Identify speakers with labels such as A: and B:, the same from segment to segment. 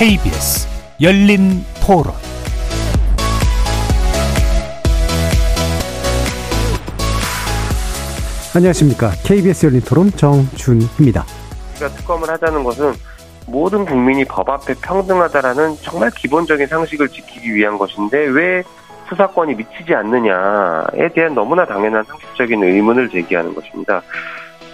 A: KBS 열린 토론
B: 안녕하십니까. KBS 열린 토론 정준입니다.
C: 우리가 특검을 하자는 것은 모든 국민이 법 앞에 평등하다라는 정말 기본적인 상식을 지키기 위한 것인데 왜 수사권이 미치지 않느냐에 대한 너무나 당연한 상식적인 의문을 제기하는 것입니다.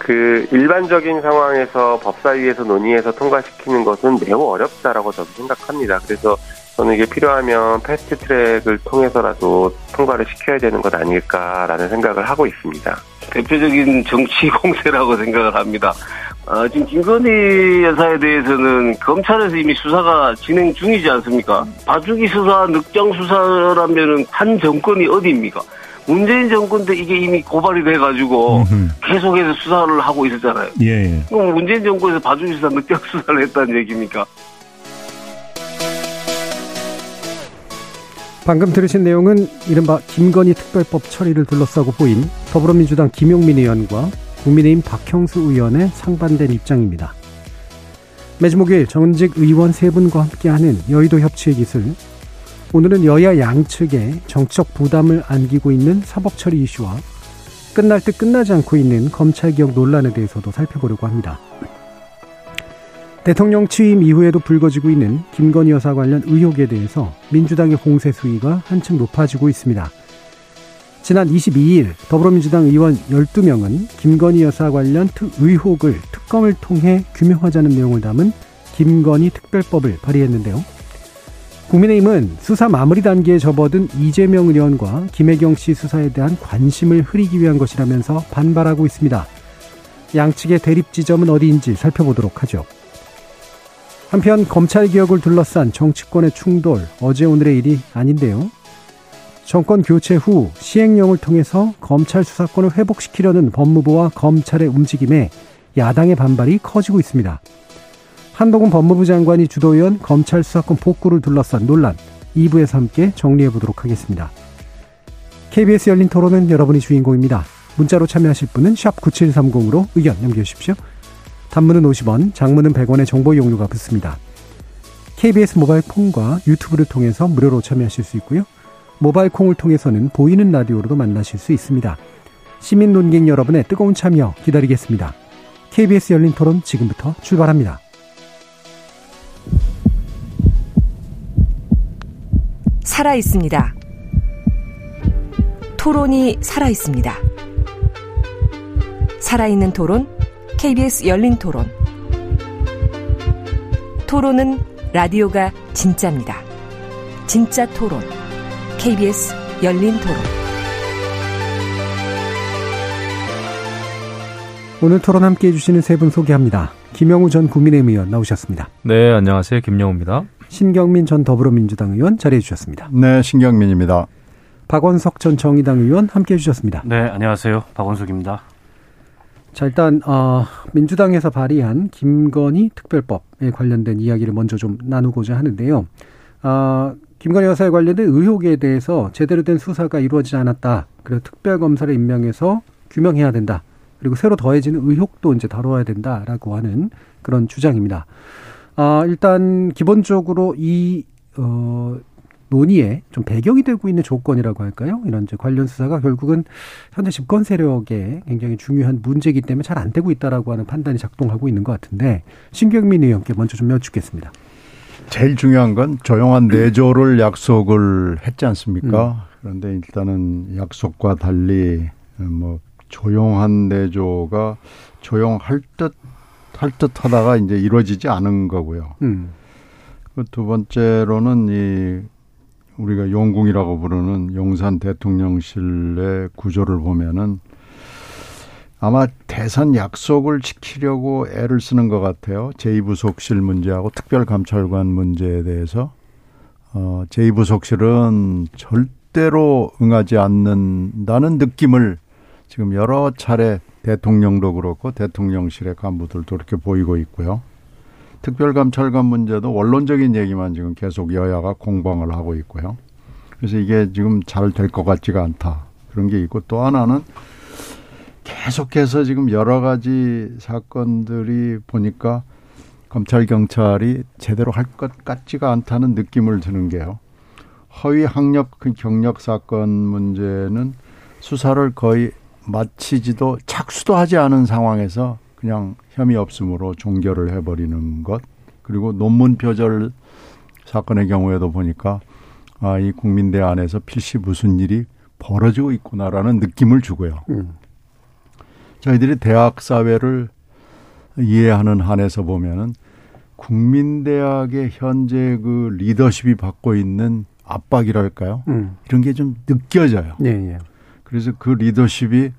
C: 그 일반적인 상황에서 법사위에서 논의해서 통과시키는 것은 매우 어렵다라고 저도 생각합니다. 그래서 저는 이게 필요하면 패스트 트랙을 통해서라도 통과를 시켜야 되는 것 아닐까라는 생각을 하고 있습니다.
D: 대표적인 정치 공세라고 생각을 합니다. 어, 지금 김건희 여사에 대해서는 검찰에서 이미 수사가 진행 중이지 않습니까? 봐주기 수사, 늑장 수사라면은 한 정권이 어디입니까? 문재인 정권 때 이게 이미 고발이 돼가지고
A: 음흠.
D: 계속해서 수사를 하고 있었잖아요.
A: 예, 예.
D: 그럼 문재인 정권에서 수사, 늑장 수사를 했다는 얘기입니까?
B: 방금 들으신 내용은 이른바 김건희 특별법 처리를 둘러싸고 보인 더불어민주당 김용민 의원과 국민의힘 박형수 의원의 상반된 입장입니다. 매주 목요일 정직 의원 세 분과 함께하는 여의도 협치의 기술. 오늘은 여야 양측에 정치적 부담을 안기고 있는 사법처리 이슈와 끝날 듯 끝나지 않고 있는 검찰개혁 논란에 대해서도 살펴보려고 합니다. 대통령 취임 이후에도 불거지고 있는 김건희 여사 관련 의혹에 대해서 민주당의 공세 수위가 한층 높아지고 있습니다. 지난 22일 더불어민주당 의원 12명은 김건희 여사 관련 특 의혹을 특검을 통해 규명하자는 내용을 담은 김건희 특별법을 발의했는데요. 국민의힘은 수사 마무리 단계에 접어든 이재명 의원과 김혜경 씨 수사에 대한 관심을 흐리기 위한 것이라면서 반발하고 있습니다. 양측의 대립 지점은 어디인지 살펴보도록 하죠. 한편 검찰 개혁을 둘러싼 정치권의 충돌 어제 오늘의 일이 아닌데요. 정권 교체 후 시행령을 통해서 검찰 수사권을 회복시키려는 법무부와 검찰의 움직임에 야당의 반발이 커지고 있습니다. 한동훈 법무부 장관이 주도연 검찰 수사권 복구를 둘러싼 논란 2부에서 함께 정리해 보도록 하겠습니다. KBS 열린 토론은 여러분이 주인공입니다. 문자로 참여하실 분은 9730으로 의견 남겨주십시오. 단문은 50원, 장문은 100원의 정보 이용료가 붙습니다. KBS 모바일 콩과 유튜브를 통해서 무료로 참여하실 수 있고요. 모바일 콩을 통해서는 보이는 라디오로도 만나실 수 있습니다. 시민 논객 여러분의 뜨거운 참여 기다리겠습니다. KBS 열린 토론 지금부터 출발합니다.
E: 살아 있습니다. 토론이 살아 있습니다. 살아있는 토론, KBS 열린 토론. 토론은 라디오가 진짜입니다. 진짜 토론, KBS 열린 토론.
B: 오늘 토론 함께 해주시는 세 분 소개합니다. 김영우 전 국민의힘 의원 나오셨습니다.
F: 네, 안녕하세요. 김영우입니다.
B: 신경민 전 더불어민주당 의원 자리해 주셨습니다.
G: 네, 신경민입니다.
B: 박원석 전 정의당 의원 함께 해 주셨습니다.
H: 네, 안녕하세요. 박원석입니다.
B: 자, 일단 어, 민주당에서 발의한 김건희 특별법에 관련된 이야기를 먼저 좀 나누고자 하는데요. 어, 김건희 여사에 관련된 의혹에 대해서 제대로 된 수사가 이루어지지 않았다. 그리고 특별검사를 임명해서 규명해야 된다. 그리고 새로 더해지는 의혹도 이제 다뤄야 된다라고 하는 그런 주장입니다. 아, 일단 기본적으로 이 어, 논의에 좀 배경이 되고 있는 조건이라고 할까요? 이런 이제 관련 수사가 결국은 현재 집권 세력에 굉장히 중요한 문제이기 때문에 잘 안 되고 있다라고 하는 판단이 작동하고 있는 것 같은데 신경민 의원께 먼저 좀 여쭙겠습니다.
G: 제일 중요한 건 조용한 내조를 약속을 했지 않습니까? 그런데 일단은 약속과 달리 뭐 조용한 내조가 조용할 듯 할 듯 하다가 이제 이루어지지 않은 거고요.
B: 음.
G: 그두 번째로는 이 우리가 용궁이라고 부르는 용산 대통령실의 구조를 보면은 아마 대선 약속을 지키려고 애를 쓰는 것 같아요. 제2부속실 문제하고 특별감찰관 문제에 대해서 어, 제2부속실은 절대로 응하지 않는다는 느낌을 지금 여러 차례 대통령도 그렇고 대통령실의 간부들도 그렇게 보이고 있고요. 특별감찰관 문제도 원론적인 얘기만 지금 계속 여야가 공방을 하고 있고요. 그래서 이게 지금 잘 될 것 같지가 않다. 그런 게 있고 또 하나는 계속해서 지금 여러 가지 사건들이 보니까 검찰 경찰이 제대로 할 것 같지가 않다는 느낌을 드는 게요. 허위 학력 그 경력 사건 문제는 수사를 거의 마치지도 착수도 하지 않은 상황에서 그냥 혐의 없음으로 종결을 해버리는 것 그리고 논문 표절 사건의 경우에도 보니까 아, 이 국민대 안에서 필시 무슨 일이 벌어지고 있구나라는 느낌을 주고요. 음. 저희들이 대학 사회를 이해하는 한에서 보면은 국민대학의 현재 그 리더십이 받고 있는 압박이랄까요? 음. 이런 게 좀 느껴져요. 예, 예. 그래서 그 리더십이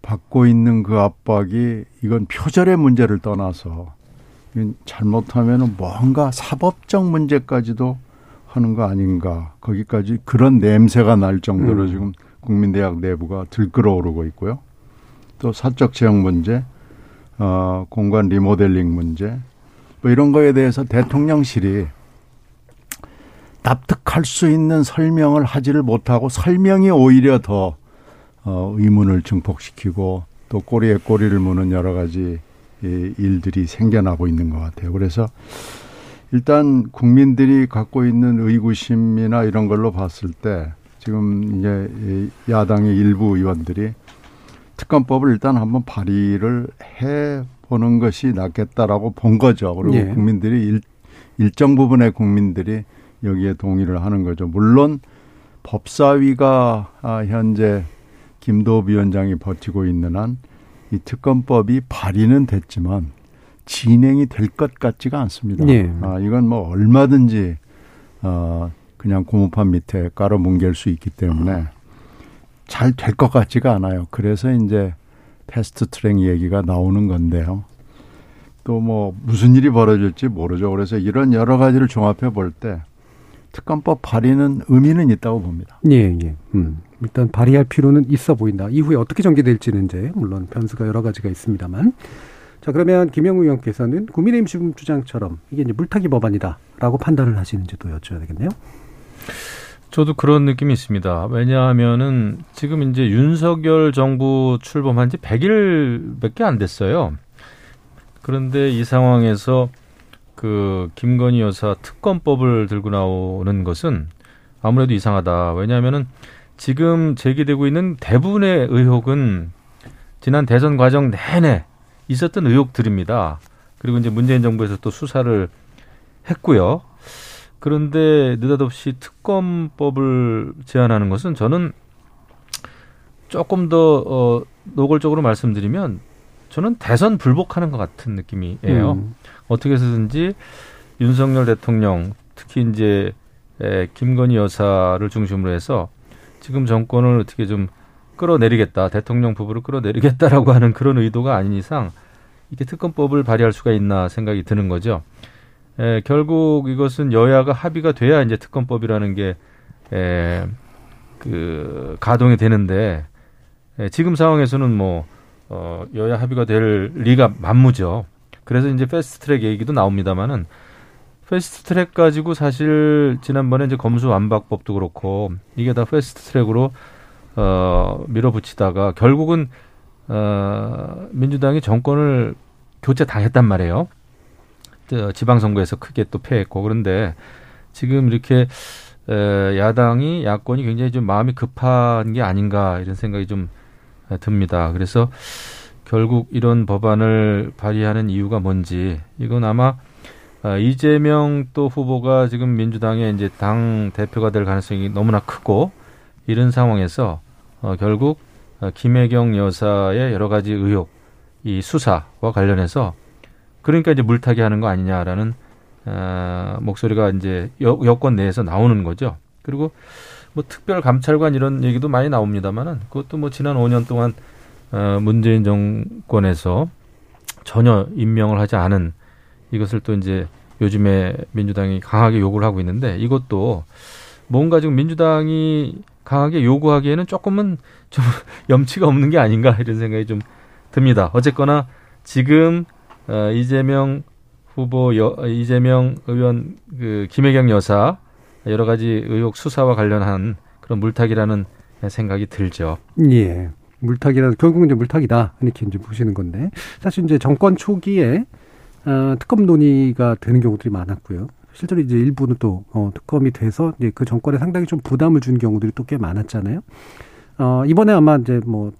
G: 받고 있는 그 압박이 이건 표절의 문제를 떠나서 잘못하면 뭔가 사법적 문제까지도 하는 거 아닌가. 거기까지 그런 냄새가 날 정도로 음. 지금 국민대학 내부가 들끓어오르고 있고요. 또 사적 채용 문제, 어, 공간 리모델링 문제, 뭐 이런 거에 대해서 대통령실이 납득할 수 있는 설명을 하지를 못하고 설명이 오히려 더 어, 의문을 증폭시키고 또 꼬리에 꼬리를 무는 여러 가지 일들이 생겨나고 있는 것 같아요. 그래서 일단 국민들이 갖고 있는 의구심이나 이런 걸로 봤을 때 지금 이제 야당의 일부 의원들이 특검법을 일단 한번 발의를 해 보는 것이 낫겠다라고 본 거죠. 그리고 예. 국민들이 일, 일정 부분의 국민들이 여기에 동의를 하는 거죠. 물론 법사위가 아, 현재 김도읍 위원장이 버티고 있는 한 이 특검법이 발의는 됐지만 진행이 될 것 같지가 않습니다. 예. 아, 이건 뭐 얼마든지 어, 그냥 고무판 밑에 깔아 뭉갤 수 있기 때문에 잘 될 것 같지가 않아요. 그래서 이제 패스트 트랙 얘기가 나오는 건데요. 또 뭐 무슨 일이 벌어질지 모르죠. 그래서 이런 여러 가지를 종합해 볼 때 특검법 발의는 의미는 있다고 봅니다.
B: 예, 예. 음. 일단 발의할 필요는 있어 보인다. 이후에 어떻게 전개될지는 이제 물론 변수가 여러 가지가 있습니다만. 자, 그러면 김영우 의원께서는 국민의힘 지금 주장처럼 이게 이제 물타기 법안이다라고 판단을 하시는지도 여쭤야 되겠네요.
F: 저도 그런 느낌이 있습니다. 왜냐하면은 지금 이제 윤석열 정부 출범한 지 100일밖에 안 됐어요. 그런데 이 상황에서 그 김건희 여사 특검법을 들고 나오는 것은 아무래도 이상하다. 왜냐하면은 지금 제기되고 있는 대부분의 의혹은 지난 대선 과정 내내 있었던 의혹들입니다. 그리고 이제 문재인 정부에서 또 수사를 했고요. 그런데 느닷없이 특검법을 제안하는 것은 저는 조금 더 어, 노골적으로 말씀드리면 저는 대선 불복하는 것 같은 느낌이에요. 음. 어떻게 해서든지 윤석열 대통령 특히 이제 에, 김건희 여사를 중심으로 해서 지금 정권을 어떻게 좀 끌어내리겠다, 대통령 부부를 끌어내리겠다라고 하는 그런 의도가 아닌 이상 이렇게 특검법을 발의할 수가 있나 생각이 드는 거죠. 에, 결국 이것은 여야가 합의가 돼야 이제 특검법이라는 게 에, 그 가동이 되는데 에, 지금 상황에서는 뭐 어, 여야 합의가 될 리가 만무죠. 그래서 이제 패스트트랙 얘기도 나옵니다만은 패스트 트랙 가지고 사실 지난번에 이제 검수 완박법도 그렇고 이게 다 패스트 트랙으로 어 밀어붙이다가 결국은 어 민주당이 정권을 교체 당했단 말이에요. 지방선거에서 크게 또 패했고 그런데 지금 이렇게 에, 야당이 야권이 굉장히 좀 마음이 급한 게 아닌가 이런 생각이 좀 듭니다. 그래서 결국 이런 법안을 발의하는 이유가 뭔지 이건 아마 어, 이재명 또 후보가 지금 민주당의 이제 당 대표가 될 가능성이 너무나 크고 이런 상황에서 어, 결국 어, 김혜경 여사의 여러 가지 의혹, 이 수사와 관련해서 그러니까 이제 물타기 하는 거 아니냐라는 어, 목소리가 이제 여, 여권 내에서 나오는 거죠. 그리고 뭐 특별 감찰관 이런 얘기도 많이 나옵니다만은 그것도 뭐 지난 5년 동안 어, 문재인 정권에서 전혀 임명을 하지 않은 이것을 또 이제 요즘에 민주당이 강하게 요구를 하고 있는데 이것도 뭔가 지금 민주당이 강하게 요구하기에는 조금은 좀 염치가 없는 게 아닌가 이런 생각이 좀 듭니다. 어쨌거나 지금 어, 이재명 후보 여, 이재명 의원 그 김혜경 여사 여러 가지 의혹 수사와 관련한 그런 물타기라는 생각이 들죠.
B: 예. 물타기라 결국은 이제 물타기다 이렇게 이제 보시는 건데 사실 이제 정권 초기에 어, 특검 논의가 되는 경우들이 많았고요. 실제로 이제 일부는 또 어, 특검이 돼서 이제 그 정권에 상당히 좀 부담을 준 경우들이 또 꽤 많았잖아요. 어, 이번에 아마 이제 뭐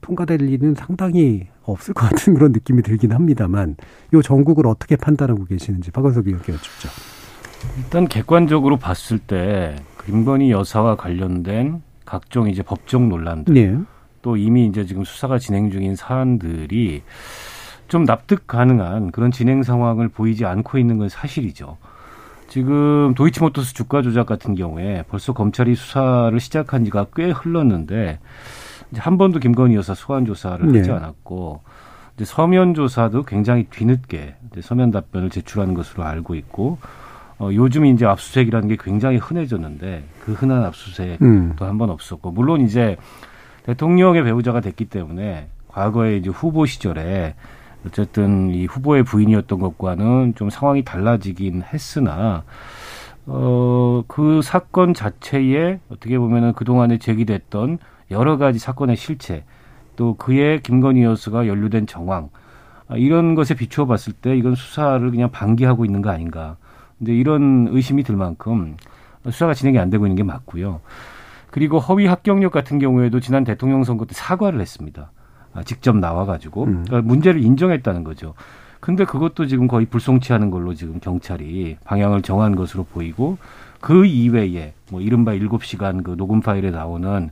B: 통과될 일은 상당히 없을 것 같은 그런 느낌이 들긴 합니다만 요 전국을 어떻게 판단하고 계시는지 박원석 의원께 여쭙죠.
H: 일단 객관적으로 봤을 때 김건희 여사와 관련된 각종 이제 법적 논란들
B: 네.
H: 또 이미 이제 지금 수사가 진행 중인 사안들이 좀 납득 가능한 그런 진행 상황을 보이지 않고 있는 건 사실이죠. 지금 도이치모터스 주가 조작 같은 경우에 벌써 검찰이 수사를 시작한 지가 꽤 흘렀는데 이제 한 번도 김건희 여사 소환 조사를
B: 네.
H: 하지 않았고 이제 서면 조사도 굉장히 뒤늦게 이제 서면 답변을 제출하는 것으로 알고 있고 어, 요즘 이제 압수수색이라는 게 굉장히 흔해졌는데 그 흔한 압수수색도
B: 음.
H: 한번 없었고 물론 이제 대통령의 배우자가 됐기 때문에 과거에 이제 후보 시절에 어쨌든 이 후보의 부인이었던 것과는 좀 상황이 달라지긴 했으나 어, 그 사건 자체에 어떻게 보면은 그동안에 제기됐던 여러 가지 사건의 실체 또 그의 김건희 여수가 연루된 정황 아, 이런 것에 비추어 봤을 때 이건 수사를 그냥 방기하고 있는 거 아닌가. 근데 이런 의심이 들 만큼 수사가 진행이 안 되고 있는 게 맞고요. 그리고 허위 합격력 같은 경우에도 지난 대통령 선거 때 사과를 했습니다. 아, 직접 나와가지고
B: 음.
H: 그러니까 문제를 인정했다는 거죠. 근데 그것도 지금 거의 불송치하는 걸로 지금 경찰이 방향을 정한 것으로 보이고 그 이외에 뭐 이른바 일곱 시간 그 녹음 파일에 나오는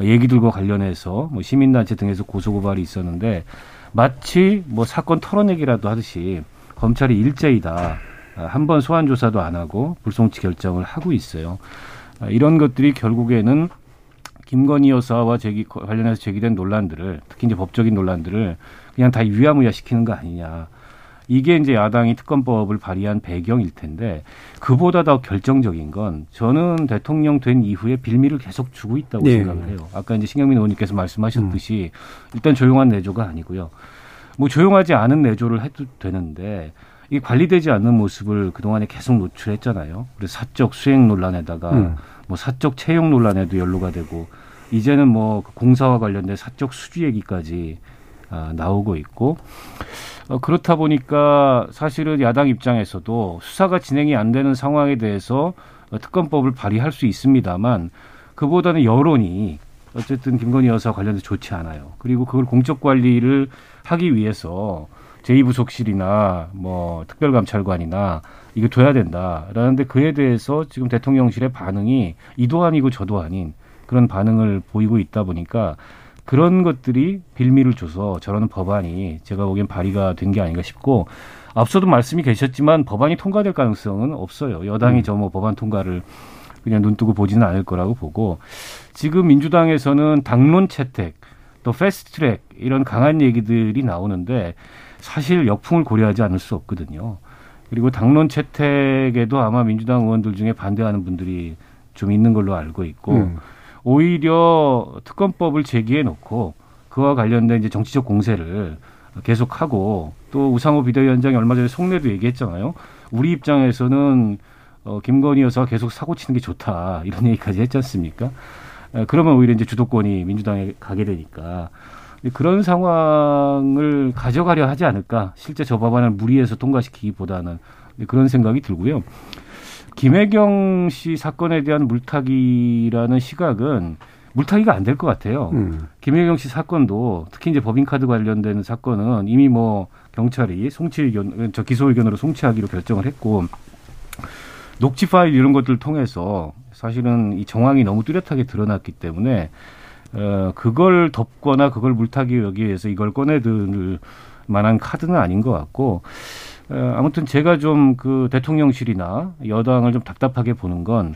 H: 얘기들과 관련해서 뭐 시민단체 등에서 고소고발이 있었는데 마치 뭐 사건 털어내기라도 하듯이 검찰이 일제이다. 한 번 소환 조사도 안 하고 불송치 결정을 하고 있어요. 아, 이런 것들이 결국에는 김건희 여사와 제기 관련해서 제기된 논란들을 특히 이제 법적인 논란들을 그냥 다 유야무야 시키는 거 아니냐. 이게 이제 야당이 특검법을 발의한 배경일 텐데 그보다 더 결정적인 건 저는 대통령 된 이후에 빌미를 계속 주고 있다고
B: 네.
H: 생각을 해요. 아까 이제 신경민 의원님께서 말씀하셨듯이 일단 조용한 내조가 아니고요. 뭐 조용하지 않은 내조를 해도 되는데 이 관리되지 않는 모습을 그동안에 계속 노출했잖아요. 그래서 사적 수행 논란에다가
B: 음.
H: 뭐 사적 채용 논란에도 연루가 되고 이제는 뭐그 공사와 관련된 사적 수주 얘기까지 아, 나오고 있고 어, 그렇다 보니까 사실은 야당 입장에서도 수사가 진행이 안 되는 상황에 대해서 어, 특검법을 발의할 수 있습니다만 그보다는 여론이 어쨌든 김건희 여사 관련해서 좋지 않아요. 그리고 그걸 공적 관리를 하기 위해서 제2부속실이나 뭐 특별감찰관이나 이거 둬야 된다라는데 그에 대해서 지금 대통령실의 반응이 이도 아니고 저도 아닌 그런 반응을 보이고 있다 보니까 그런 것들이 빌미를 줘서 저런 법안이 제가 보기엔 발의가 된 게 아닌가 싶고 앞서도 말씀이 계셨지만 법안이 통과될 가능성은 없어요. 여당이 저뭐 법안 통과를 그냥 눈 뜨고 보지는 않을 거라고 보고 지금 민주당에서는 당론 채택 또 패스트트랙 이런 강한 얘기들이 나오는데 사실 역풍을 고려하지 않을 수 없거든요. 그리고 당론 채택에도 아마 민주당 의원들 중에 반대하는 분들이 좀 있는 걸로 알고 있고
B: 음.
H: 오히려 특검법을 제기해 놓고 그와 관련된 이제 정치적 공세를 계속하고 또 우상호 비대위원장이 얼마 전에 속내도 얘기했잖아요. 우리 입장에서는 어, 김건희 여사가 계속 사고 치는 게 좋다 이런 얘기까지 했지 않습니까? 에, 그러면 오히려 이제 주도권이 민주당에 가게 되니까 그런 상황을 가져가려 하지 않을까. 실제 저 법안을 무리해서 통과시키기보다는 그런 생각이 들고요. 김혜경 씨 사건에 대한 물타기라는 시각은 물타기가 안 될 것 같아요.
B: 음.
H: 김혜경 씨 사건도 특히 이제 법인카드 관련된 사건은 이미 뭐 경찰이 송치 의견, 저 기소 의견으로 송치하기로 결정을 했고 녹취 파일 이런 것들을 통해서 사실은 이 정황이 너무 뚜렷하게 드러났기 때문에 어, 그걸 덮거나 그걸 물타기 여기 위해서 이걸 꺼내들 만한 카드는 아닌 것 같고 어, 아무튼 제가 좀 그 대통령실이나 여당을 좀 답답하게 보는 건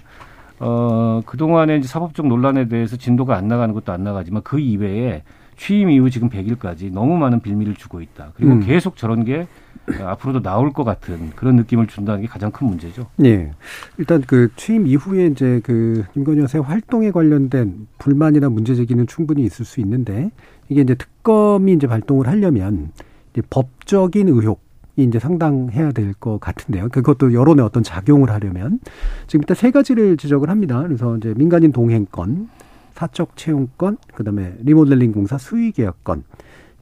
H: 어, 그동안에 이제 사법적 논란에 대해서 진도가 안 나가는 것도 안 나가지만 그 이외에 취임 이후 지금 100일까지 너무 많은 빌미를 주고 있다. 그리고
B: 음.
H: 계속 저런 게 앞으로도 나올 것 같은 그런 느낌을 준다는 게 가장 큰 문제죠.
B: 예. 일단 그 취임 이후에 이제 그 김건희 여사의 활동에 관련된 불만이나 문제 제기는 충분히 있을 수 있는데 이게 이제 특검이 이제 발동을 하려면 이제 법적인 의혹 이 이제 상당해야 될 것 같은데요. 그것도 여론에 어떤 작용을 하려면 지금 일단 세 가지를 지적을 합니다. 그래서 이제 민간인 동행권, 사적 채용권, 그다음에 리모델링 공사 수의 계약권.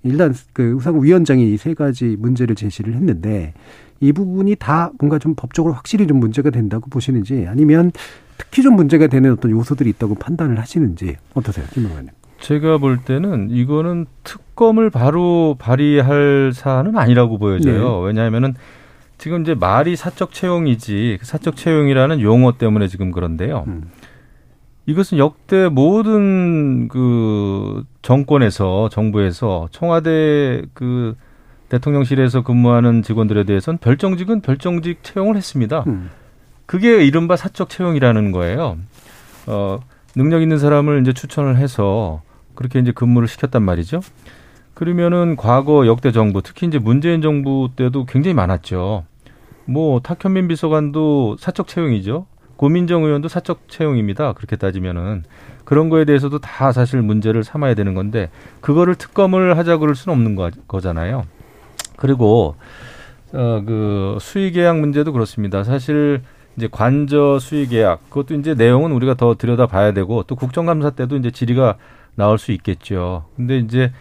B: 일단 그 우상호 위원장이 이 세 가지 문제를 제시를 했는데 이 부분이 다 뭔가 좀 법적으로 확실히 좀 문제가 된다고 보시는지 아니면 특히 좀 문제가 되는 어떤 요소들이 있다고 판단을 하시는지 어떠세요, 김 의원님?
F: 제가 볼 때는 이거는 특검을 바로 발의할 사안은 아니라고 보여져요.
B: 네.
F: 왜냐하면은 지금 이제 말이 사적 채용이지 그 사적 채용이라는 용어 때문에 지금 그런데요.
B: 음.
F: 이것은 역대 모든 그 정권에서 정부에서 청와대 그 대통령실에서 근무하는 직원들에 대해서는 별정직은 별정직 채용을 했습니다.
B: 음.
F: 그게 이른바 사적 채용이라는 거예요. 어, 능력 있는 사람을 이제 추천을 해서 그렇게 이제 근무를 시켰단 말이죠. 그러면은 과거 역대 정부, 특히 이제 문재인 정부 때도 굉장히 많았죠. 뭐 탁현민 비서관도 사적 채용이죠. 고민정 의원도 사적 채용입니다. 그렇게 따지면은 그런 거에 대해서도 다 사실 문제를 삼아야 되는 건데 그거를 특검을 하자 그럴 수는 없는 거, 거잖아요. 그리고 어 그 수의 계약 문제도 그렇습니다. 사실 이제 관저 수의 계약 그것도 이제 내용은 우리가 더 들여다 봐야 되고 또 국정감사 때도 이제 질의가 나올 수 있겠죠. 근데 이제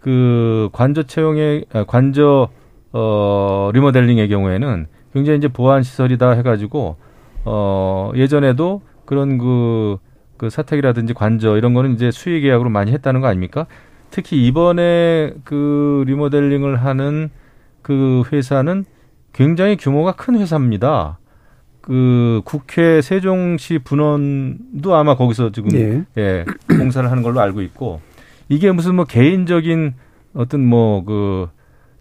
F: 그 관저 채용의 아, 관저 어 리모델링의 경우에는 굉장히 이제 보안 시설이다 해가지고 어 예전에도 그런 그, 그 사택이라든지 관저 이런 거는 이제 수의 계약으로 많이 했다는 거 아닙니까? 특히 이번에 그 리모델링을 하는 그 회사는 굉장히 규모가 큰 회사입니다. 그 국회 세종시 분원도 아마 거기서 지금
B: 예.
F: 예, 공사를 하는 걸로 알고 있고 이게 무슨 뭐 개인적인 어떤 뭐 그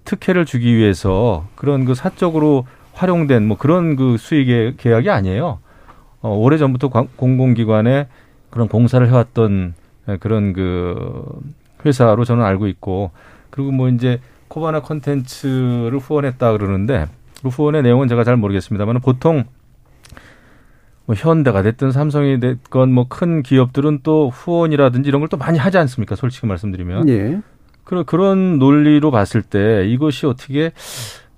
F: 특혜를 주기 위해서 그런 그 사적으로 활용된 뭐 그런 그 수익 의 계약이 아니에요. 어, 오래 전부터 공공기관에 그런 공사를 해왔던 예, 그런 그 회사로 저는 알고 있고 그리고 뭐 이제 코바나 컨텐츠를 후원했다 그러는데 그 후원의 내용은 제가 잘 모르겠습니다만 보통 뭐 현대가 됐든 삼성이 됐건 뭐 큰 기업들은 또 후원이라든지 이런 걸 또 많이 하지 않습니까? 솔직히 말씀드리면.
B: 예.
F: 그런 그런 논리로 봤을 때 이것이 어떻게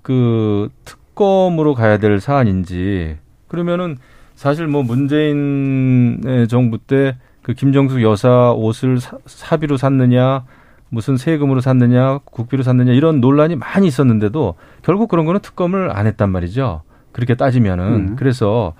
F: 그 특 검으로 가야 될 사안인지 그러면은 사실 뭐 문재인 정부 때 그 김정숙 여사 옷을 사, 사비로 샀느냐 무슨 세금으로 샀느냐 국비로 샀느냐 이런 논란이 많이 있었는데도 결국 그런 거는 특검을 안 했단 말이죠. 그렇게 따지면은
B: 음.
F: 그래서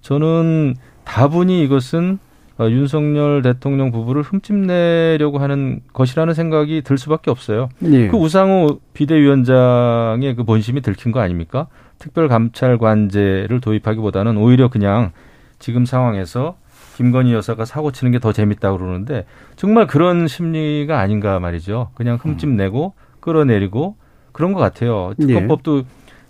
F: 저는 다분히 이것은 어, 윤석열 대통령 부부를 흠집내려고 하는 것이라는 생각이 들 수밖에 없어요.
B: 예.
F: 그 우상호 비대위원장의 그 본심이 들킨 거 아닙니까? 특별감찰관제를 도입하기보다는 오히려 그냥 지금 상황에서 김건희 여사가 사고 치는 게 더 재밌다 그러는데 정말 그런 심리가 아닌가 말이죠. 그냥 흠집내고 끌어내리고 그런 것 같아요. 특검법도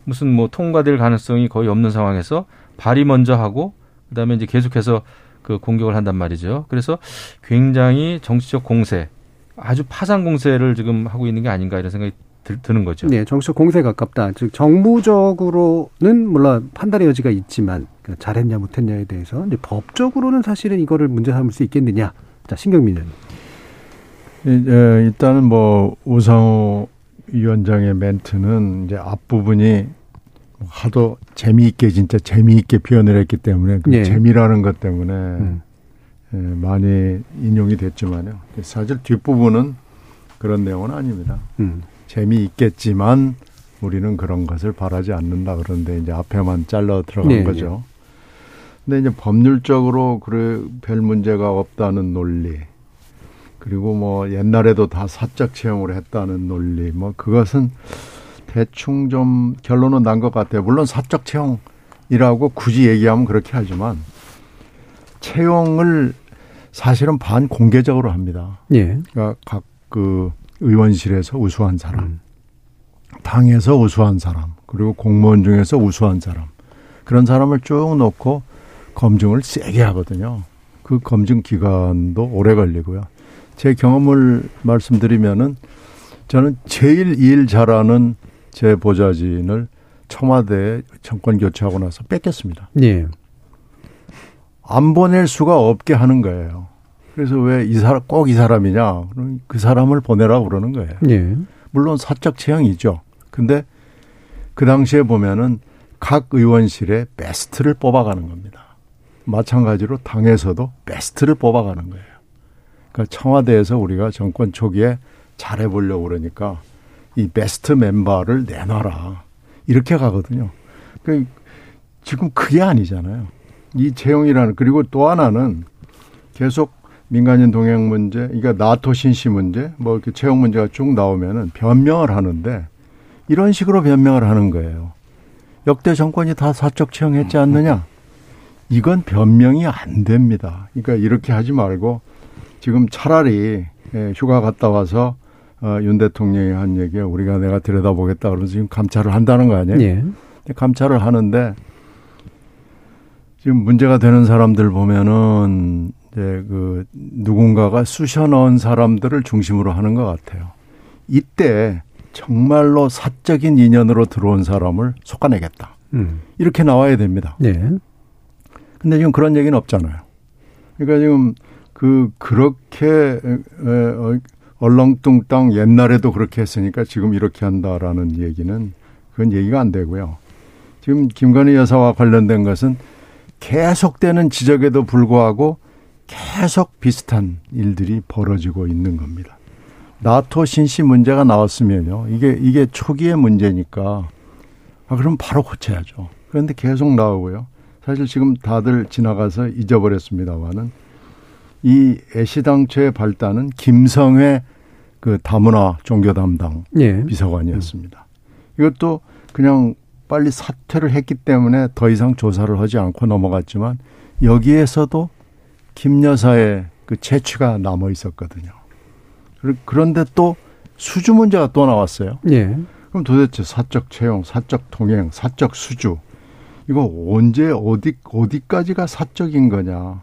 F: 무슨 뭐 통과될 가능성이 거의 없는 상황에서 발의 먼저 하고 그다음에 이제 계속해서 그 공격을 한단 말이죠. 그래서 굉장히 정치적 공세, 아주 파상 공세를 지금 하고 있는 게 아닌가 이런 생각이 들, 드는 거죠.
B: 네, 정치적 공세에 가깝다. 즉 정부적으로는 물론 판단의 여지가 있지만 그 잘했냐 못했냐에 대해서 이제 법적으로는 사실은 이거를 문제 삼을 수 있겠느냐. 자, 신경민 의원.
G: 예, 일단은 뭐 우상호 위원장의 멘트는 이제 앞부분이 하도 재미있게 진짜 재미있게 표현을 했기 때문에 그
B: 예.
G: 재미라는 것 때문에
B: 음.
G: 예, 많이 인용이 됐지만요. 사실 뒷부분은 그런 내용은 아닙니다.
B: 음.
G: 재미있겠지만 우리는 그런 것을 바라지 않는다 그런데 이제 앞에만 잘라 들어간
B: 네,
G: 거죠. 근데 이제 법률적으로 그래 별 문제가 없다는 논리 그리고 뭐 옛날에도 다 사적 채용을 했다는 논리 뭐 그것은 대충 좀 결론은 난 것 같아요. 물론 사적 채용이라고 굳이 얘기하면 그렇게 하지만 채용을 사실은 반 공개적으로 합니다.
B: 예.
G: 그러니까 각 그 의원실에서 우수한 사람,
B: 음.
G: 당에서 우수한 사람, 그리고 공무원 중에서 우수한 사람 그런 사람을 쭉 놓고 검증을 세게 하거든요. 그 검증 기간도 오래 걸리고요. 제 경험을 말씀드리면은 저는 제일 일 잘하는 제 보좌진을 청와대에 정권 교체하고 나서 뺏겼습니다.
B: 예.
G: 안 보낼 수가 없게 하는 거예요. 그래서 왜 이 사람 꼭 이 사람이냐? 그럼 그 사람을 보내라고 그러는 거예요.
B: 예.
G: 물론 사적 채용이죠. 근데 그 당시에 보면은 각 의원실에 베스트를 뽑아가는 겁니다. 마찬가지로 당에서도 베스트를 뽑아가는 거예요. 그러니까 청와대에서 우리가 정권 초기에 잘해보려고 그러니까 이 베스트 멤버를 내놔라. 이렇게 가거든요. 그 지금 그게 아니잖아요. 이 채용이라는 그리고 또 하나는 계속 민간인 동행 문제, 그러니까 나토 신시 문제, 뭐 이렇게 채용 문제가 쭉 나오면은 변명을 하는데 이런 식으로 변명을 하는 거예요. 역대 정권이 다 사적 채용했지 않느냐? 이건 변명이 안 됩니다. 그러니까 이렇게 하지 말고 지금 차라리 예, 휴가 갔다 와서 어, 윤 대통령이 한 얘기에 우리가 내가 들여다보겠다 그러면서 지금 감찰을 한다는 거 아니에요?
B: 예.
G: 감찰을 하는데 지금 문제가 되는 사람들 보면은 이제 그 누군가가 쑤셔 넣은 사람들을 중심으로 하는 것 같아요. 이때 정말로 사적인 인연으로 들어온 사람을 솎아내겠다.
B: 음.
G: 이렇게 나와야 됩니다.
B: 예.
G: 근데 지금 그런 얘기는 없잖아요. 그러니까 지금 그 그렇게 에, 어, 얼렁뚱땅 옛날에도 그렇게 했으니까 지금 이렇게 한다라는 얘기는 그건 얘기가 안 되고요. 지금 김건희 여사와 관련된 것은 계속되는 지적에도 불구하고 계속 비슷한 일들이 벌어지고 있는 겁니다. 나토 신시 문제가 나왔으면요. 이게 이게 초기의 문제니까 아 그럼 바로 고쳐야죠. 그런데 계속 나오고요. 사실 지금 다들 지나가서 잊어버렸습니다만은 이 애시당초의 발단은 김성회 그 다문화 종교 담당
B: 예.
G: 비서관이었습니다. 이것도 그냥 빨리 사퇴를 했기 때문에 더 이상 조사를 하지 않고 넘어갔지만 여기에서도 김 여사의 그 채취가 남아 있었거든요. 그런데 또 수주 문제가 또 나왔어요.
B: 예.
G: 그럼 도대체 사적 채용, 사적 통행, 사적 수주 이거 언제 어디 어디까지가 사적인 거냐?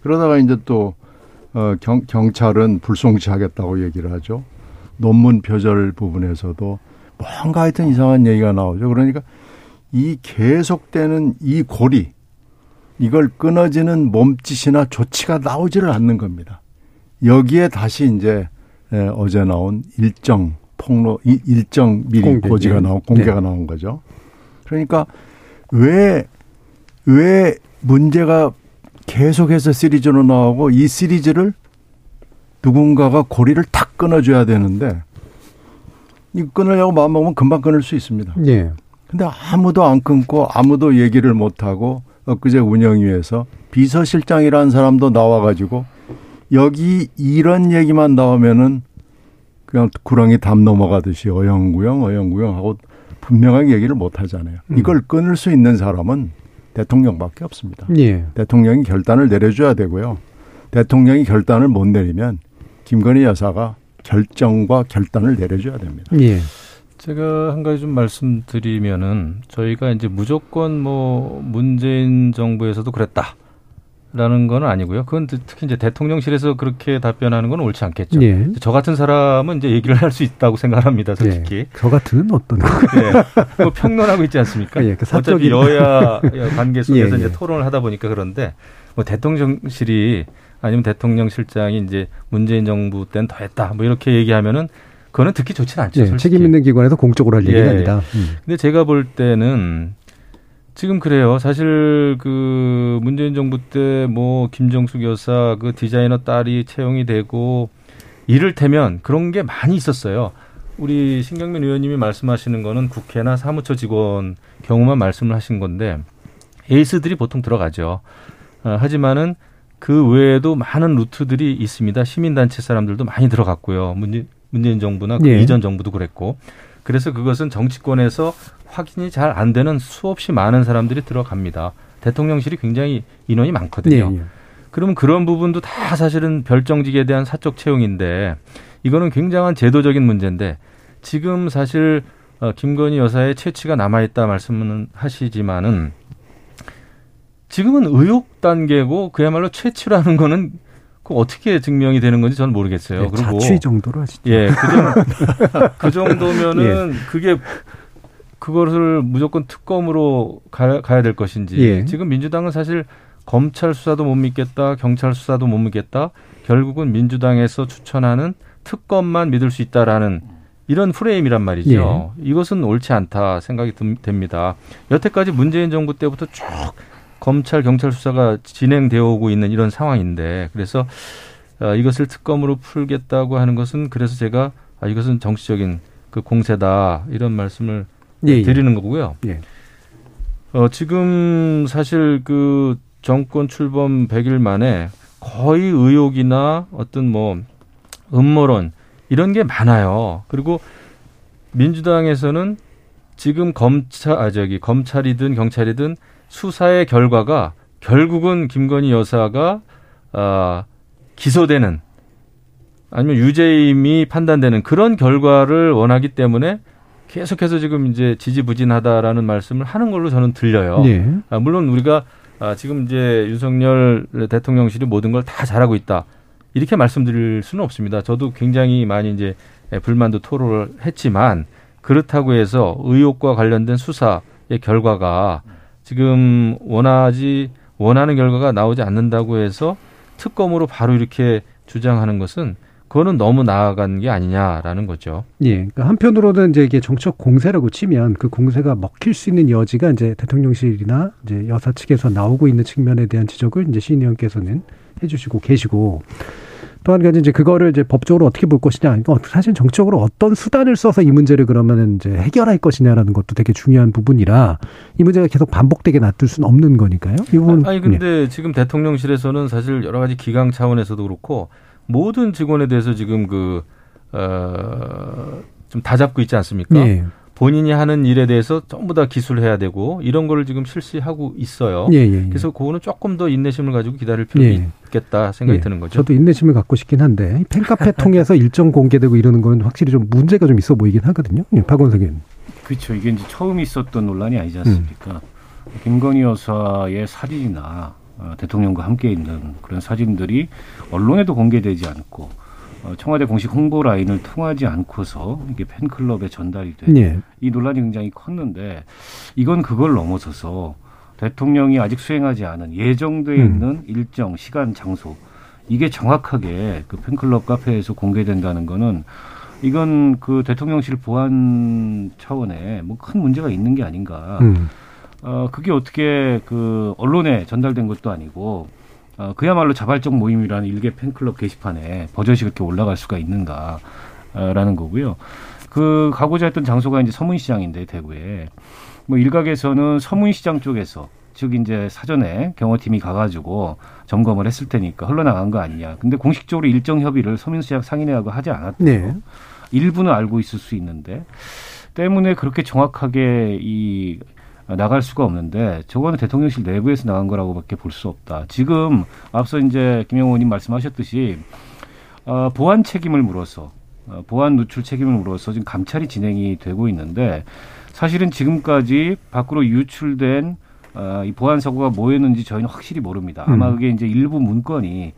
G: 그러다가 이제 또 어, 경, 경찰은 불송치하겠다고 얘기를 하죠. 논문 표절 부분에서도 뭔가 하여튼 이상한 얘기가 나오죠. 그러니까 이 계속되는 이 고리 이걸 끊어지는 몸짓이나 조치가 나오지를 않는 겁니다. 여기에 다시 이제 에, 어제 나온 일정 폭로 일정 미리
B: 공개,
G: 고지가
B: 네.
G: 나온 공개가
B: 네.
G: 나온 거죠. 그러니까 왜 왜 문제가 계속해서 시리즈로 나오고 이 시리즈를 누군가가 고리를 탁 끊어줘야 되는데 이 끊으려고 마음먹으면 금방 끊을 수 있습니다.
B: 예.
G: 근데 아무도 안 끊고 아무도 얘기를 못 하고 엊그제 운영위에서 비서실장이라는 사람도 나와가지고 여기 이런 얘기만 나오면은 그냥 구렁이 담 넘어가듯이 어영구영 어영구영 하고 분명하게 얘기를 못 하잖아요.
B: 음.
G: 이걸 끊을 수 있는 사람은 대통령밖에 없습니다.
B: 예.
G: 대통령이 결단을 내려줘야 되고요. 대통령이 결단을 못 내리면 김건희 여사가 결정과 결단을 내려줘야 됩니다.
B: 예.
F: 제가 한 가지 좀 말씀드리면은 저희가 이제 무조건 뭐 문재인 정부에서도 그랬다 라는 건 아니고요. 그건 특히 이제 대통령실에서 그렇게 답변하는 건 옳지 않겠죠.
B: 예.
F: 저 같은 사람은 이제 얘기를 할 수 있다고 생각합니다, 솔직히.
B: 예. 저 같은 어떤
F: 네. 뭐 평론하고 있지 않습니까?
B: 예, 그
F: 어차피
B: 사적인-
F: 여야 관계 속에서
B: 예, 예.
F: 이제 토론을 하다 보니까 그런데 뭐 대통령실이 아니면 대통령 실장이 이제 문재인 정부 때는 더 했다. 뭐 이렇게 얘기하면은 그거는 듣기 좋지는 않죠.
B: 예. 책임 있는 기관에서 공적으로 할 얘기가
F: 예.
B: 아니다. 음.
F: 근데 제가 볼 때는 지금 그래요. 사실 그 문재인 정부 때 뭐 김정숙 여사 그 디자이너 딸이 채용이 되고 이를테면 그런 게 많이 있었어요. 우리 신경민 의원님이 말씀하시는 거는 국회나 사무처 직원 경우만 말씀을 하신 건데 에이스들이 보통 들어가죠. 어, 하지만은 그 외에도 많은 루트들이 있습니다. 시민단체 사람들도 많이 들어갔고요. 문재, 문재인 정부나 그
B: 예.
F: 이전 정부도 그랬고. 그래서 그것은 정치권에서 확인이 잘 안 되는 수없이 많은 사람들이 들어갑니다. 대통령실이 굉장히 인원이 많거든요.
B: 예, 예.
F: 그러면 그런 부분도 다 사실은 별정직에 대한 사적 채용인데 이거는 굉장한 제도적인 문제인데 지금 사실 어, 김건희 여사의 채취가 남아있다 말씀은 하시지만은 지금은 의혹 단계고 그야말로 채취라는 거는 그 어떻게 증명이 되는 건지 저는 모르겠어요.
B: 예,
F: 그리고
B: 자취 정도로 하시죠.
F: 예, 그, 정, 그 정도면은 그게 그것을 무조건 특검으로 가, 가야 될 것인지
B: 예.
F: 지금 민주당은 사실 검찰 수사도 못 믿겠다, 경찰 수사도 못 믿겠다. 결국은 민주당에서 추천하는 특검만 믿을 수 있다라는 이런 프레임이란 말이죠. 이것은 옳지 않다 생각이 듭- 됩니다. 여태까지 문재인 정부 때부터 쭉 검찰 경찰 수사가 진행되어 오고 있는 이런 상황인데 그래서 어, 이것을 특검으로 풀겠다고 하는 것은 그래서 제가 아, 이것은 정치적인 그 공세다 이런 말씀을
B: 예, 예.
F: 드리는 거고요.
B: 예.
F: 어, 지금 사실 그 정권 출범 100일 만에 거의 의혹이나 어떤 뭐 음모론 이런 게 많아요. 그리고 민주당에서는 지금 검찰 아 저기 검찰이든 경찰이든 수사의 결과가 결국은 김건희 여사가 아 기소되는 아니면 유죄임이 판단되는 그런 결과를 원하기 때문에 계속해서 지금 이제 지지부진하다라는 말씀을 하는 걸로 저는 들려요.
B: 예.
F: 아, 물론 우리가 아, 지금 이제 윤석열 대통령실이 모든 걸 다 잘하고 있다. 이렇게 말씀드릴 수는 없습니다. 저도 굉장히 많이 이제 불만도 토로를 했지만 그렇다고 해서 의혹과 관련된 수사의 결과가 지금 원하지 원하는 결과가 나오지 않는다고 해서 특검으로 바로 이렇게 주장하는 것은 그거는 너무 나아간 게 아니냐라는 거죠.
B: 예. 그러니까 한편으로는 이제 이게 정책 공세라고 치면 그 공세가 먹힐 수 있는 여지가 이제 대통령실이나 이제 여사 측에서 나오고 있는 측면에 대한 지적을 이제 신 의원께서는 해주시고 계시고 또 한 가지 이제 그거를 이제 법적으로 어떻게 볼 것이냐. 사실 정치적으로 어떤 수단을 써서 이 문제를 그러면은 이제 해결할 것이냐라는 것도 되게 중요한 부분이라 이 문제가 계속 반복되게 놔둘 수는 없는 거니까요. 이 부분.
F: 아니 근데 지금 대통령실에서는 사실 여러 가지 기강 차원에서도 그렇고 모든 직원에 대해서 지금 그, 어, 좀 다 잡고 있지 않습니까?
B: 예.
F: 본인이 하는 일에 대해서 전부 다 기술을 해야 되고 이런 거를 지금 실시하고 있어요.
B: 예, 예, 예.
F: 그래서 그거는 조금 더 인내심을 가지고 기다릴 필요가
B: 예.
F: 있겠다 생각이
B: 예.
F: 드는 거죠.
B: 저도 인내심을 갖고 싶긴 한데 팬카페 통해서 일정 공개되고 이러는 건 확실히 좀 문제가 좀 있어 보이긴 하거든요. 예, 박원석 의원.
H: 그렇죠. 이게 이제 처음 있었던 논란이 아니지 않습니까? 김건희 여사의 사진이나 어, 대통령과 함께 있는 그런 사진들이 언론에도 공개되지 않고 어, 청와대 공식 홍보 라인을 통하지 않고서 이게 팬클럽에 전달이 된이
B: 예.
H: 논란이 굉장히 컸는데 이건 그걸 넘어서서 대통령이 아직 수행하지 않은 예정돼
B: 음.
H: 있는 일정 시간 장소 이게 정확하게 그 팬클럽 카페에서 공개된다는 거는 이건 그 대통령실 보안 차원에 뭐 큰 문제가 있는 게 아닌가.
B: 음.
H: 어, 그게 어떻게 그 언론에 전달된 것도 아니고 어, 그야말로 자발적 모임이라는 일개 팬클럽 게시판에 버젓이 그렇게 올라갈 수가 있는가. 어, 라는 거고요. 그 가고자 했던 장소가 이제 서문시장인데 대구에 뭐 일각에서는 서문시장 쪽에서 즉 이제 사전에 경호팀이 가가지고 점검을 했을 테니까 흘러나간 거 아니냐. 근데 공식적으로 일정 협의를 서문시장 상인회하고 하지 않았대요.
B: 네.
H: 일부는 알고 있을 수 있는데 때문에 그렇게 정확하게 이 나갈 수가 없는데 저거는 대통령실 내부에서 나간 거라고밖에 볼 수 없다. 지금 앞서 이제 김영호 의원님 말씀하셨듯이 어, 보안 책임을 물어서 어, 보안 누출 책임을 물어서 지금 감찰이 진행이 되고 있는데 사실은 지금까지 밖으로 유출된 어, 이 보안 사고가 뭐였는지 저희는 확실히 모릅니다. 아마
B: 음.
H: 그게 이제 일부 문건이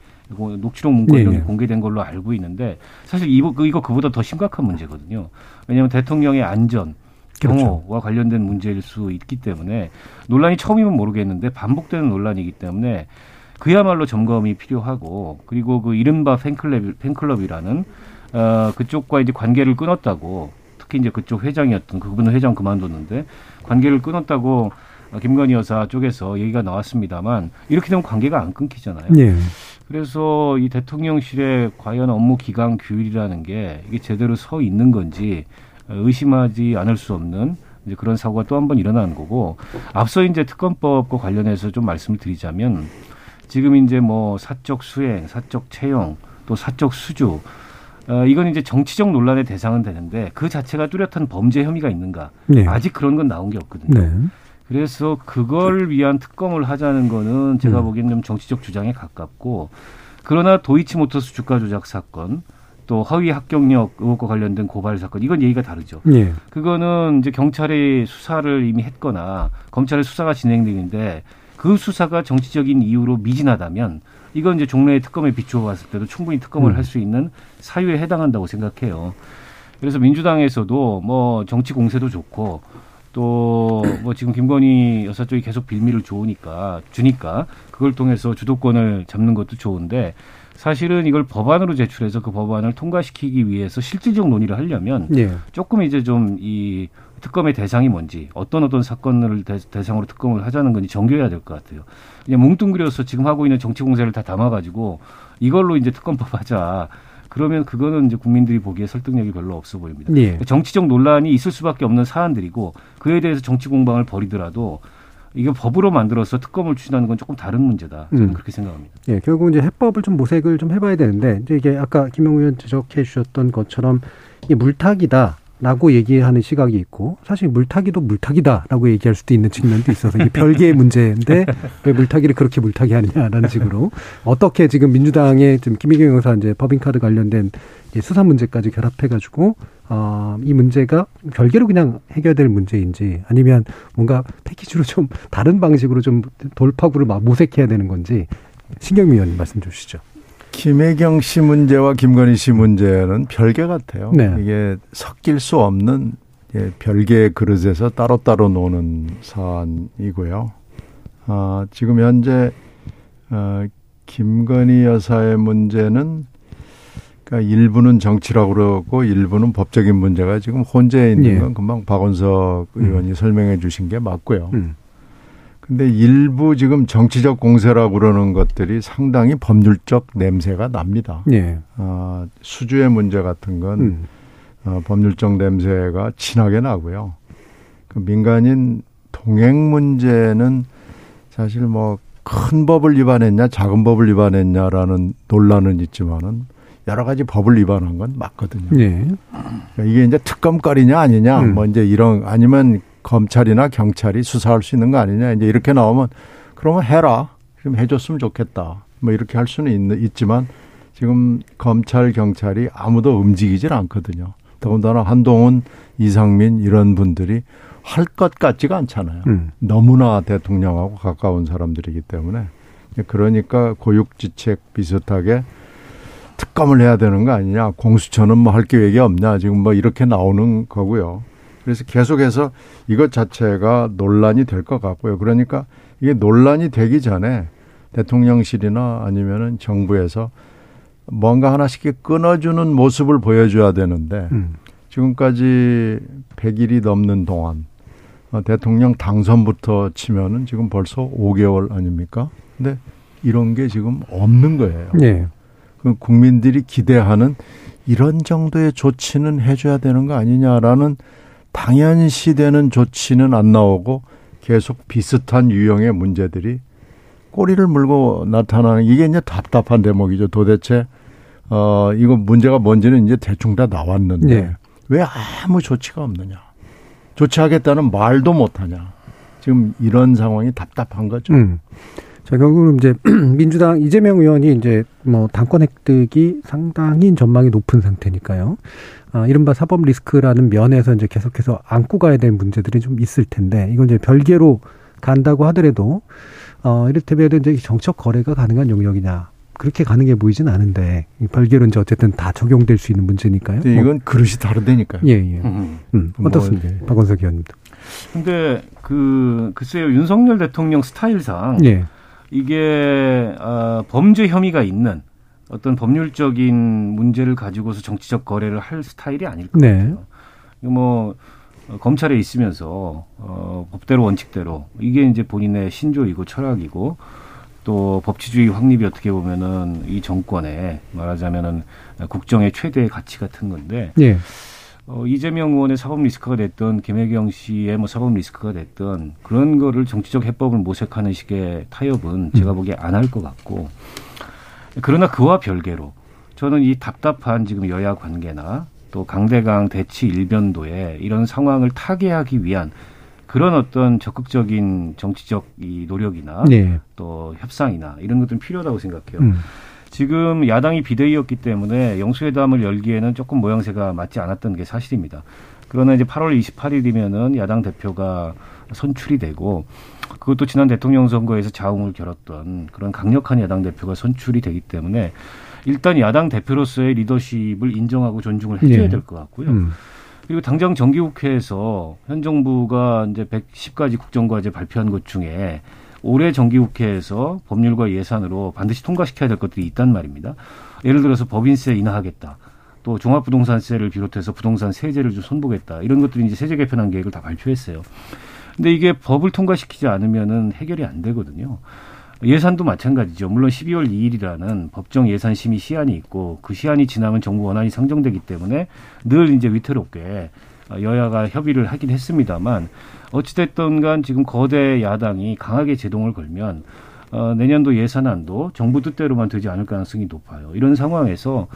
H: 녹취록 문건 이런 게
B: 네네.
H: 공개된 걸로 알고 있는데 사실 이거 그- 이거 그보다 더 심각한 문제거든요. 왜냐하면 대통령의 안전
B: 그렇죠.
H: 경호와 관련된 문제일 수 있기 때문에 논란이 처음이면 모르겠는데 반복되는 논란이기 때문에 그야말로 점검이 필요하고 그리고 그 이른바 팬클럽 팬클럽이라는 어 그쪽과 이제 관계를 끊었다고 특히 이제 그쪽 회장이었던 그분은 회장 그만뒀는데 관계를 끊었다고 어, 김건희 여사 쪽에서 얘기가 나왔습니다만 이렇게 되면 관계가 안 끊기잖아요.
B: 예.
H: 그래서 이 대통령실의 과연 업무 기강 규율이라는 게 이게 제대로 서 있는 건지 의심하지 않을 수 없는 이제 그런 사고가 또 한 번 일어나는 거고 앞서 이제 특검법과 관련해서 좀 말씀을 드리자면 지금 이제 뭐 사적 수행, 사적 채용, 또 사적 수주 어, 이건 이제 정치적 논란의 대상은 되는데 그 자체가 뚜렷한 범죄 혐의가 있는가?
B: 네.
H: 아직 그런 건 나온 게 없거든요.
B: 네.
H: 그래서 그걸 위한 특검을 하자는 거는 제가
B: 음.
H: 보기에는 좀 정치적 주장에 가깝고 그러나 도이치모터스 주가 조작 사건 또 허위 합격력 의혹과 관련된 고발 사건 이건 얘기가 다르죠.
B: 예.
H: 그거는 이제 경찰이 수사를 이미 했거나 검찰의 수사가 진행되는데 그 수사가 정치적인 이유로 미진하다면 이건 이제 종래의 특검에 비추어 봤을 때도 충분히 특검을
B: 음.
H: 할수 있는 사유에 해당한다고 생각해요. 그래서 민주당에서도 뭐 정치 공세도 좋고 또 뭐 지금 김건희 여사 쪽이 계속 빌미를 좋으니까 주니까 그걸 통해서 주도권을 잡는 것도 좋은데 사실은 이걸 법안으로 제출해서 그 법안을 통과시키기 위해서 실질적 논의를 하려면
B: 예.
H: 조금 이제 좀 이 특검의 대상이 뭔지 어떤 어떤 사건을 대, 대상으로 특검을 하자는 건지 정교해야 될 것 같아요. 그냥 뭉뚱그려서 지금 하고 있는 정치 공세를 다 담아가지고 이걸로 이제 특검법 하자. 그러면 그거는 이제 국민들이 보기에 설득력이 별로 없어 보입니다.
B: 예.
H: 정치적 논란이 있을 수밖에 없는 사안들이고 그에 대해서 정치 공방을 벌이더라도 이게 법으로 만들어서 특검을 추진하는 건 조금 다른 문제다. 저는
B: 음.
H: 그렇게 생각합니다.
B: 예, 결국 이제 해법을 좀 모색을 좀 해봐야 되는데 이제 이게 아까 김영 의원 지적해 주셨던 것처럼 이게 물타기다 라고 얘기하는 시각이 있고 사실 물타기도 물타기다라고 얘기할 수도 있는 측면도 있어서 이게 별개의 문제인데 왜 물타기를 그렇게 물타기하느냐라는 식으로 어떻게 지금 민주당의 지금 김희경 여사 이제 법인카드 관련된 수사 문제까지 결합해가지고 어, 이 문제가 별개로 그냥 해결될 문제인지 아니면 뭔가 패키지로 좀 다른 방식으로 좀 돌파구를 막 모색해야 되는 건지 신경미 의원님 말씀 주시죠.
G: 김혜경 씨 문제와 김건희 씨 문제는 별개 같아요.
B: 네.
G: 이게 섞일 수 없는 예, 별개의 그릇에서 따로따로 노는 사안이고요. 아, 지금 현재 어, 김건희 여사의 문제는 그러니까 일부는 정치라고 그러고 일부는 법적인 문제가 지금 혼재해 있는
B: 예.
G: 건 금방 박원석 의원이 설명해 주신 게 맞고요.
B: 음.
G: 근데 일부 지금 정치적 공세라고 그러는 것들이 상당히 법률적 냄새가 납니다.
B: 예.
G: 아, 수주의 문제 같은 건
B: 음.
G: 어, 법률적 냄새가 진하게 나고요. 그 민간인 동행 문제는 사실 뭐 큰 법을 위반했냐, 작은 법을 위반했냐라는 논란은 있지만은 여러 가지 법을 위반한 건 맞거든요.
B: 예.
G: 그러니까 이게 이제 특검거리냐 아니냐,
B: 음.
G: 뭐 이제 이런 아니면 검찰이나 경찰이 수사할 수 있는 거 아니냐, 이제 이렇게 나오면 그러면 해라, 좀 해줬으면 좋겠다, 뭐 이렇게 할 수는 있, 있지만 지금 검찰 경찰이 아무도 움직이질 않거든요. 더군다나 한동훈, 이상민 이런 분들이 할 것 같지가 않잖아요.
B: 음.
G: 너무나 대통령하고 가까운 사람들이기 때문에 그러니까 고육지책 비슷하게 특검을 해야 되는 거 아니냐 공수처는 뭐 할 계획이 없냐 지금 뭐 이렇게 나오는 거고요. 그래서 계속해서 이것 자체가 논란이 될 것 같고요. 그러니까 이게 논란이 되기 전에 대통령실이나 아니면은 정부에서 뭔가 하나씩 끊어주는 모습을 보여줘야 되는데
B: 음.
G: 지금까지 100일이 넘는 동안 어, 대통령 당선부터 치면은 지금 벌써 5개월 아닙니까? 근데 이런 게 지금 없는 거예요.
B: 예.
G: 그 국민들이 기대하는 이런 정도의 조치는 해줘야 되는 거 아니냐라는 당연시되는 조치는 안 나오고 계속 비슷한 유형의 문제들이 꼬리를 물고 나타나는 이게 이제 답답한 대목이죠. 도대체 어 이거 문제가 뭔지는 이제 대충 다 나왔는데
B: 예.
G: 왜 아무 조치가 없느냐? 조치하겠다는 말도 못하냐? 지금 이런 상황이 답답한 거죠.
B: 음. 자, 결국은 이제 민주당 이재명 의원이 이제 뭐 당권 획득이 상당히 전망이 높은 상태니까요. 아, 이른바 사법 리스크라는 면에서 이제 계속해서 안고 가야 될 문제들이 좀 있을 텐데, 이건 이제 별개로 간다고 하더라도, 어, 이를테면 이제 정책 거래가 가능한 영역이냐. 그렇게 가는 게 보이진 않은데, 이 별개로 이제 어쨌든 다 적용될 수 있는 문제니까요.
G: 근데 이건 그릇이 다르다니까요.
B: 예, 예.
H: 음.
B: 음,
G: 뭐-
B: 어떻습니까? 박원석 의원님도.
H: 근데 그 글쎄요 윤석열 대통령 스타일상
B: 예.
H: 이게 아, 범죄 혐의가 있는 어떤 법률적인 문제를 가지고서 정치적 거래를 할 스타일이 아닐 것
B: 네.
H: 같아요. 뭐 어, 검찰에 있으면서 어, 법대로 원칙대로 이게 이제 본인의 신조이고 철학이고 또 법치주의 확립이 어떻게 보면은 이 정권의 말하자면은 국정의 최대의 가치 같은 건데
B: 예.
H: 어, 이재명 의원의 사법 리스크가 됐던 김혜경 씨의 뭐 사법 리스크가 됐던 그런 거를 정치적 해법을 모색하는 식의 타협은 제가 보기에 안 할 것 같고 그러나 그와 별개로 저는 이 답답한 지금 여야 관계나 또 강대강 대치 일변도에 이런 상황을 타개하기 위한 그런 어떤 적극적인 정치적 이 노력이나
B: 네.
H: 또 협상이나 이런 것들은 필요하다고 생각해요.
B: 음.
H: 지금 야당이 비대위였기 때문에 영수회담을 열기에는 조금 모양새가 맞지 않았던 게 사실입니다. 그러나 이제 8월 28일이면은 야당 대표가 선출이 되고 그것도 지난 대통령 선거에서 자웅을 겨뤘던 그런 강력한 야당 대표가 선출이 되기 때문에 일단 야당 대표로서의 리더십을 인정하고 존중을 해줘야
B: 네.
H: 될것 같고요.
B: 음.
H: 그리고 당장 정기국회에서 현 정부가 이제 110가지 국정과제 발표한 것 중에 올해 정기국회에서 법률과 예산으로 반드시 통과시켜야 될 것들이 있단 말입니다. 예를 들어서 법인세 인하하겠다. 또 종합부동산세를 비롯해서 부동산 세제를 좀 손보겠다. 이런 것들이 이제 세제 개편안 계획을 다 발표했어요. 근데 이게 법을 통과시키지 않으면은 해결이 안 되거든요. 예산도 마찬가지죠. 물론 12월 2일이라는 법정 예산 심의 시한이 있고 그 시한이 지나면 정부 원안이 상정되기 때문에 늘 이제 위태롭게 여야가 협의를 하긴 했습니다만 어찌됐든 간 지금 거대 야당이 강하게 제동을 걸면 어, 내년도 예산안도 정부 뜻대로만 되지 않을 가능성이 높아요. 이런 상황에서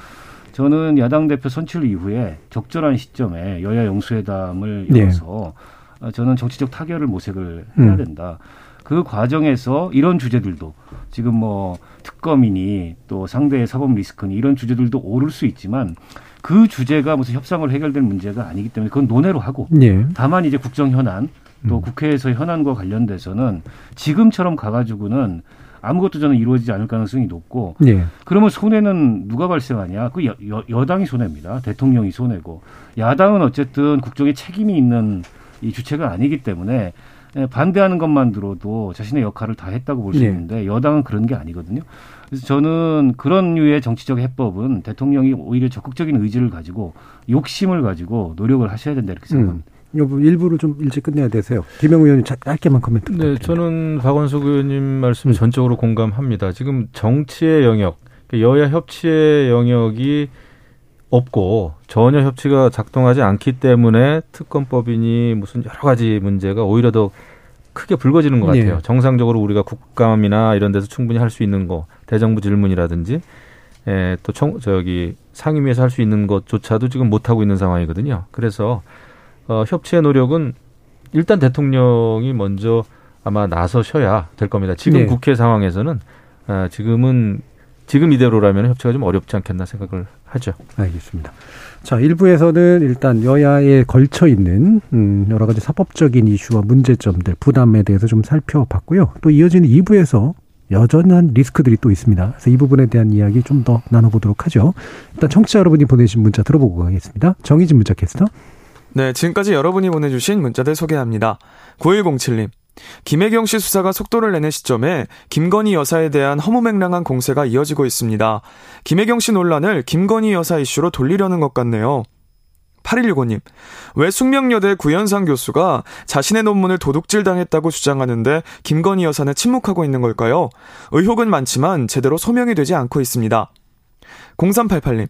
H: 저는 야당 대표 선출 이후에 적절한 시점에 여야 영수회담을
B: 네.
H: 열어서 어, 저는 정치적 타결을 모색을 해야
B: 음.
H: 된다. 그 과정에서 이런 주제들도 지금 뭐 특검이니 또 상대의 사법 리스크니 이런 주제들도 오를 수 있지만 그 주제가 무슨 협상으로 해결될 문제가 아니기 때문에 그건 논의로 하고
B: 예.
H: 다만 이제 국정 현안 또
B: 음.
H: 국회에서 현안과 관련돼서는 지금처럼 가가지고는 아무것도 저는 이루어지지 않을 가능성이 높고
B: 예.
H: 그러면 손해는 누가 발생하냐? 그 여, 여, 여당이 손해입니다. 대통령이 손해고 야당은 어쨌든 국정에 책임이 있는 이 주체가 아니기 때문에 예, 반대하는 것만 들어도 자신의 역할을 다 했다고 볼수
B: 네.
H: 있는데 여당은 그런 게 아니거든요. 그래서 저는 그런 류의 정치적 해법은 대통령이 오히려 적극적인 의지를 가지고 욕심을 가지고 노력을 하셔야 된다 이렇게 생각합니다.
B: 음. 여부 일부를 좀 일찍 끝내야 되세요. 김영 의원님 자- 짧게만 코멘트.
F: 네,
B: 부탁드립니다.
F: 저는 박원석 의원님 말씀
B: 음.
F: 전적으로 공감합니다. 지금 정치의 영역, 그러니까 여야 협치의 영역이 없고 전혀 협치가 작동하지 않기 때문에 특검법이니 무슨 여러 가지 문제가 오히려 더 크게 불거지는 것 같아요.
B: 예.
F: 정상적으로 우리가 국감이나 이런 데서 충분히 할 수 있는 거, 대정부 질문이라든지, 에, 또 청, 저기 상임위에서 할 수 있는 것조차도 지금 못 하고 있는 상황이거든요. 그래서 어, 협치의 노력은 일단 대통령이 먼저 아마 나서셔야 될 겁니다. 지금
B: 네.
F: 국회 상황에서는 아, 지금은 지금 이대로라면 협치가 좀 어렵지 않겠나 생각을 하죠.
B: 알겠습니다. 자, 1부에서는 일단 여야에 걸쳐 있는 음, 여러 가지 사법적인 이슈와 문제점들, 부담에 대해서 좀 살펴봤고요. 또 이어지는 2부에서 여전한 리스크들이 또 있습니다. 그래서 이 부분에 대한 이야기 좀 더 나눠보도록 하죠. 일단 청취자 여러분이 보내신 문자 들어보고 가겠습니다. 정희진 문자 캐스터.
I: 네, 지금까지 여러분이 보내주신 문자들 소개합니다. 9107님. 김혜경 씨 수사가 속도를 내는 시점에 김건희 여사에 대한 허무맹랑한 공세가 이어지고 있습니다. 김혜경 씨 논란을 김건희 여사 이슈로 돌리려는 것 같네요. 8165님, 왜 숙명여대 구현상 교수가 자신의 논문을 도둑질 당했다고 주장하는데 김건희 여사는 침묵하고 있는 걸까요? 의혹은 많지만 제대로 소명이 되지 않고 있습니다. 0388님,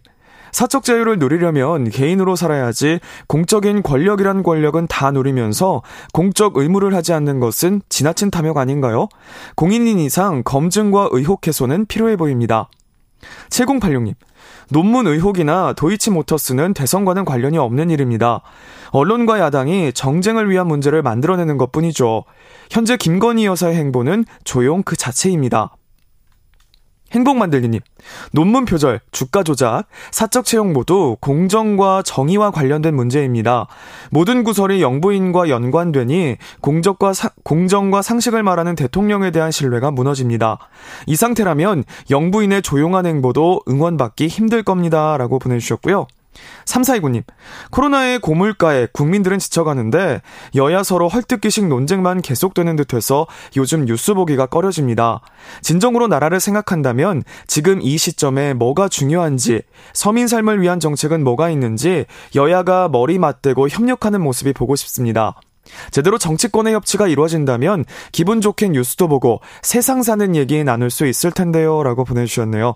I: 사적 자유를 누리려면 개인으로 살아야지 공적인 권력이란 권력은 다 누리면서 공적 의무를 하지 않는 것은 지나친 탐욕 아닌가요? 공인인 이상 검증과 의혹 해소는 필요해 보입니다. 7086님, 논문 의혹이나 도이치모터스는 대선과는 관련이 없는 일입니다. 언론과 야당이 정쟁을 위한 문제를 만들어내는 것 뿐이죠. 현재 김건희 여사의 행보는 조용 그 자체입니다. 행복 만들기님, 논문 표절, 주가 조작, 사적 채용 모두 공정과 정의와 관련된 문제입니다. 모든 구설이 영부인과 연관되니 공적과 사- 공정과 상식을 말하는 대통령에 대한 신뢰가 무너집니다. 이 상태라면 영부인의 조용한 행보도 응원받기 힘들 겁니다. 라고 보내주셨고요. 3429님, 코로나의 고물가에 국민들은 지쳐가는데 여야 서로 헐뜯기식 논쟁만 계속되는 듯해서 요즘 뉴스 보기가 꺼려집니다. 진정으로 나라를 생각한다면 지금 이 시점에 뭐가 중요한지, 서민 삶을 위한 정책은 뭐가 있는지 여야가 머리 맞대고 협력하는 모습이 보고 싶습니다. 제대로 정치권의 협치가 이루어진다면 기분 좋게 뉴스도 보고 세상 사는 얘기 나눌 수 있을 텐데요. 라고 보내주셨네요.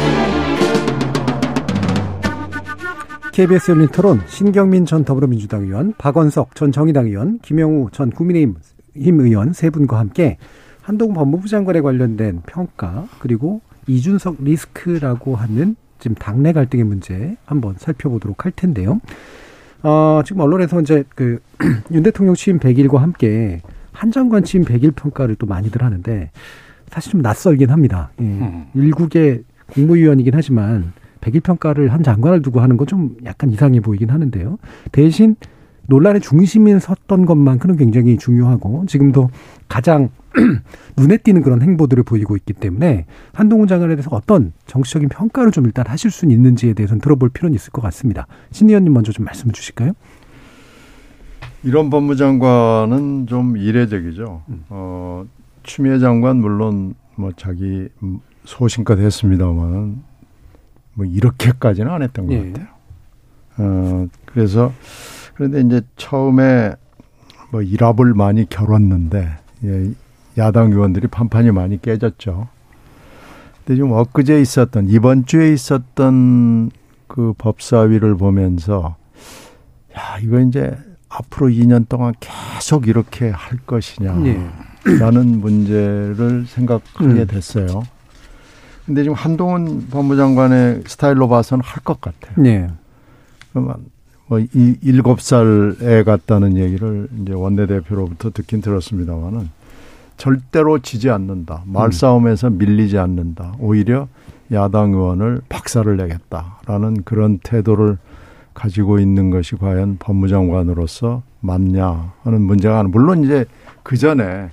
B: KBS 열린 토론 신경민 전 더불어민주당 의원, 박원석 전 정의당 의원, 김영우 전 국민의힘 의원 세 분과 함께 한동훈 법무부 장관에 관련된 평가 그리고 이준석 리스크라고 하는 지금 당내 갈등의 문제 한번 살펴보도록 할 텐데요. 어, 지금 언론에서 이제 그 윤 대통령 취임 100일과 함께 한 장관 취임 100일 평가를 또 많이들 하는데 사실 좀 낯설긴 합니다. 예.
H: 음.
B: 일국의 국무위원이긴 하지만 100일 평가를 한 장관을 두고 하는 건 좀 약간 이상해 보이긴 하는데요. 대신 논란의 중심에 섰던 것만큼은 굉장히 중요하고 지금도 가장 눈에 띄는 그런 행보들을 보이고 있기 때문에 한동훈 장관에 대해서 어떤 정치적인 평가를 좀 일단 하실 수 있는지에 대해서는 들어볼 필요는 있을 것 같습니다. 신 의원님 먼저 좀 말씀해 주실까요?
G: 이런 법무장관은 좀 이례적이죠. 어, 추미애 장관 물론 뭐 자기 소신껏 했습니다만은 뭐 이렇게까지는 안 했던 것
B: 예.
G: 같아요. 어, 그래서 그런데 이제 처음에 뭐 일합을 많이 겨뤘는데 예, 야당 의원들이 판판이 많이 깨졌죠. 근데 지금 엊그제 있었던 이번 주에 있었던 그 법사위를 보면서 야 이거 이제 앞으로 2년 동안 계속 이렇게 할 것이냐.
B: 예.
G: 라는 문제를 생각하게
B: 음.
G: 됐어요. 근데 지금 한동훈 법무장관의 스타일로 봐서는 할 것 같아요.
B: 네.
G: 그러면 뭐 이- 일곱 살 애 같다는 얘기를 이제 원내대표로부터 듣긴 들었습니다만은 절대로 지지 않는다. 말싸움에서 밀리지 않는다. 오히려 야당 의원을 박살을 내겠다라는 그런 태도를 가지고 있는 것이 과연 법무장관으로서 맞냐 하는 문제가. 물론 이제 그 전에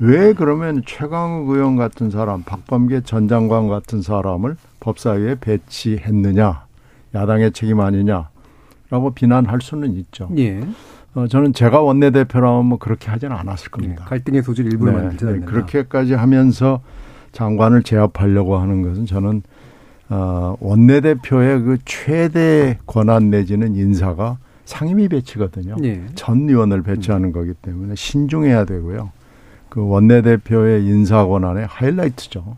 G: 왜 그러면 최강욱 의원 같은 사람, 박범계 전 장관 같은 사람을 법사위에 배치했느냐, 야당의 책임 아니냐라고 비난할 수는 있죠.
B: 예.
G: 어, 저는 제가 원내대표라면 뭐 그렇게 하지는 않았을
B: 예.
G: 겁니다.
B: 갈등의 소질 일부를
G: 네,
B: 만들지
G: 네,
B: 않는다.
G: 그렇게까지 하면서 장관을 제압하려고 하는 것은 저는 어, 원내대표의 그 최대 권한 내지는 인사가 상임위 배치거든요.
B: 예.
G: 전 의원을 배치하는 거기 때문에 신중해야 되고요. 그 원내대표의 인사 권한의 하이라이트죠.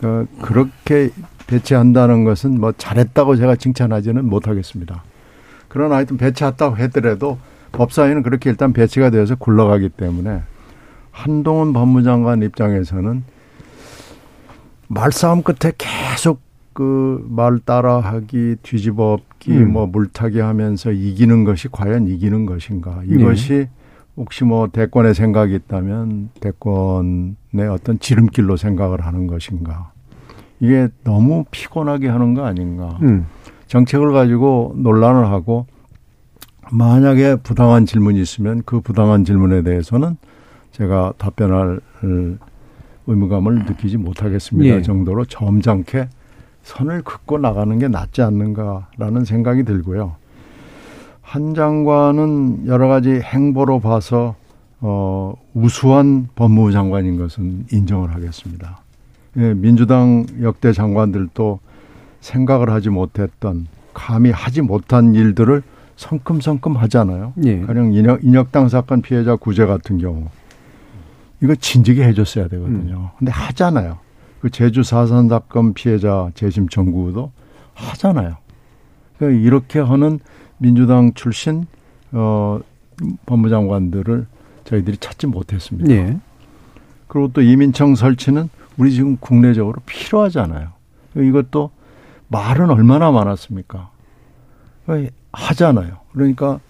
G: 그 그렇게 배치한다는 것은 뭐 잘했다고 제가 칭찬하지는 못하겠습니다. 그러나 하여튼 배치했다고 하더라도 법사위는 그렇게 일단 배치가 되어서 굴러가기 때문에 한동훈 법무장관 입장에서는 말싸움 끝에 계속 그 말 따라하기, 뒤집어엎기,
B: 음.
G: 뭐 물타기 하면서 이기는 것이 과연 이기는 것인가? 이것이 혹시 뭐 대권의 생각이 있다면 대권의 어떤 지름길로 생각을 하는 것인가? 이게 너무 피곤하게 하는 거 아닌가?
B: 음.
G: 정책을 가지고 논란을 하고 만약에 부당한 질문이 있으면 그 부당한 질문에 대해서는 제가 답변할 의무감을 느끼지 못하겠습니다
B: 예.
G: 정도로 점잖게 선을 긋고 나가는 게 낫지 않는가라는 생각이 들고요. 한 장관은 여러 가지 행보로 봐서 어, 우수한 법무부 장관인 것은 인정을 하겠습니다. 예, 민주당 역대 장관들도 생각을 하지 못했던 감히 하지 못한 일들을 성큼성큼 하잖아요.
B: 예.
G: 가령 인혁, 인혁당 사건 피해자 구제 같은 경우 이거 진즉에 해줬어야 되거든요. 근데 하잖아요. 그 제주 사산 사건 피해자 재심 청구도 하잖아요. 그러니까 이렇게 하는 민주당 출신 어 법무장관들을 저희들이 찾지 못했습니다.
B: 예.
G: 그리고 또 이민청 설치는 우리 지금 국내적으로 필요하잖아요. 이것도 말은 얼마나 많았습니까? 하잖아요. 그러니까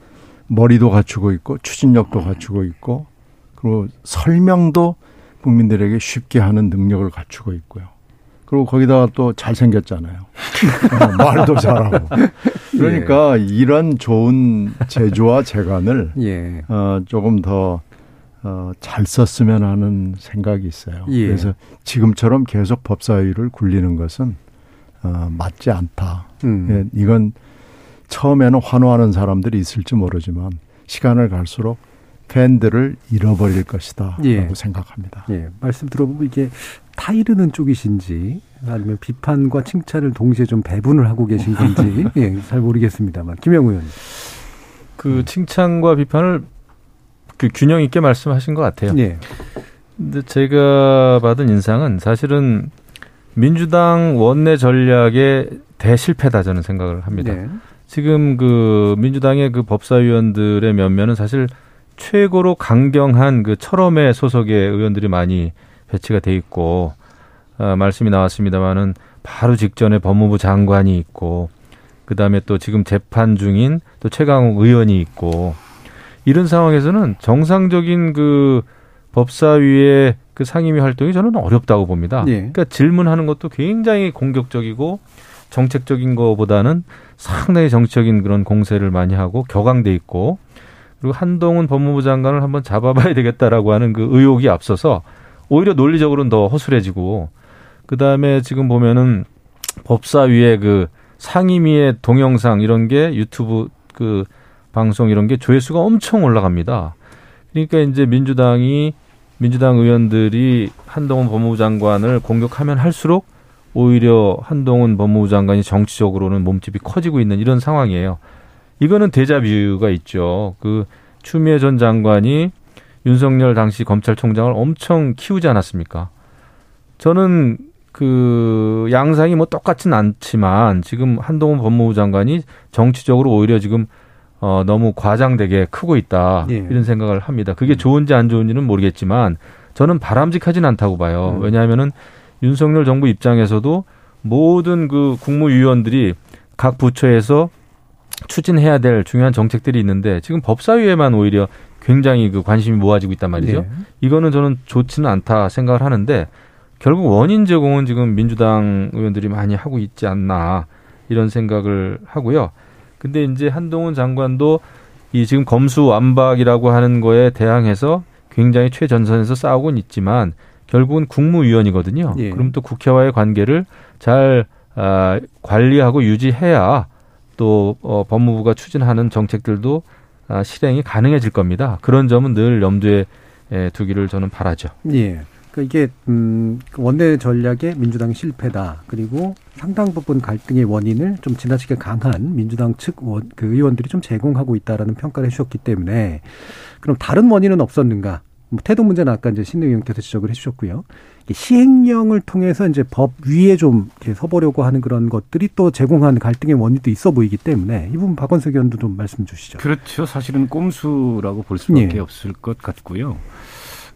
G: 머리도 갖추고 있고 추진력도 갖추고 있고 그리고 설명도 국민들에게 쉽게 하는 능력을 갖추고 있고요. 그리고 거기다가 또 잘생겼잖아요. 어, 말도 잘하고. 그러니까 이런 좋은 재주와 재간을
B: 예.
G: 어, 조금 더, 어, 잘 썼으면 하는 생각이 있어요.
B: 예.
G: 그래서 지금처럼 계속 법사위를 굴리는 것은, 어, 맞지 않다.
B: 음.
G: 예, 이건 처음에는 환호하는 사람들이 있을지 모르지만 시간을 갈수록 팬들을 잃어버릴 것이다.
B: 예.
G: 라고 생각합니다.
B: 예. 말씀 들어보면 이게 타이르는 쪽이신지 아니면 비판과 칭찬을 동시에 좀 배분을 하고 계신 건지 예, 잘 모르겠습니다만 김영우 의원님.
F: 그 칭찬과 비판을 그 균형 있게 말씀하신 것 같아요.
B: 예.
F: 근데 제가 받은 인상은 사실은 민주당 원내 전략의 대실패다 저는 생각을 합니다.
B: 네.
F: 지금 그 민주당의 그 법사위원들의 면면은 사실 최고로 강경한 그 철험의 소속의 의원들이 많이 배치가 돼 있고 어, 말씀이 나왔습니다마는 바로 직전에 법무부 장관이 있고 그다음에 또 지금 재판 중인 또 최강욱 의원이 있고 이런 상황에서는 정상적인 그 법사위의 그 상임위 활동이 저는 어렵다고 봅니다.
B: 예.
F: 그러니까 질문하는 것도 굉장히 공격적이고 정책적인 것보다는 상당히 정치적인 그런 공세를 많이 하고 격앙돼 있고 그리고 한동훈 법무부 장관을 한번 잡아봐야 되겠다라고 하는 그 의혹이 앞서서 오히려 논리적으로는 더 허술해지고 그 다음에 지금 보면은 법사위의 그 상임위의 동영상 이런 게 유튜브 그 방송 이런 게 조회수가 엄청 올라갑니다. 그러니까 이제 민주당이 민주당 의원들이 한동훈 법무부 장관을 공격하면 할수록 오히려 한동훈 법무부 장관이 정치적으로는 몸집이 커지고 있는 이런 상황이에요. 이거는 데자뷰가 있죠. 그 추미애 전 장관이 윤석열 당시 검찰총장을 엄청 키우지 않았습니까? 저는 그 양상이 뭐 똑같진 않지만 지금 한동훈 법무부 장관이 정치적으로 오히려 지금 어 너무 과장되게 크고 있다
B: 예.
F: 이런 생각을 합니다. 그게 좋은지 안 좋은지는 모르겠지만 저는 바람직하진 않다고 봐요.
B: 음.
F: 왜냐하면은 윤석열 정부 입장에서도 모든 그 국무위원들이 각 부처에서 추진해야 될 중요한 정책들이 있는데 지금 법사위에만 오히려 굉장히 그 관심이 모아지고 있단 말이죠.
B: 네.
F: 이거는 저는 좋지는 않다 생각을 하는데 결국 원인 제공은 지금 민주당 의원들이 많이 하고 있지 않나 이런 생각을 하고요. 근데 이제 한동훈 장관도 이 지금 검수 완박이라고 하는 거에 대항해서 굉장히 최전선에서 싸우고는 있지만 결국은 국무위원이거든요.
B: 예.
F: 그럼 또 국회와의 관계를 잘 아, 관리하고 유지해야 또 어, 법무부가 추진하는 정책들도 아, 실행이 가능해질 겁니다. 그런 점은 늘 염두에 에, 두기를 저는 바라죠.
B: 예. 그러니까 이게 음 원내 전략의 민주당 실패다. 그리고 상당 부분 갈등의 원인을 좀 지나치게 강한 민주당 측그 의원들이 좀 제공하고 있다라는 평가를 해주셨기 때문에 그럼 다른 원인은 없었는가? 뭐 태도 문제는 아까 이제 신의 의원께서 지적을 해주셨고요. 시행령을 통해서 이제 법 위에 좀 이렇게 서보려고 하는 그런 것들이 또 제공한 갈등의 원인도 있어 보이기 때문에 이 부분 박원석 의원도 좀 말씀 주시죠.
H: 그렇죠. 사실은 꼼수라고 볼 수밖에
B: 예.
H: 없을 것 같고요.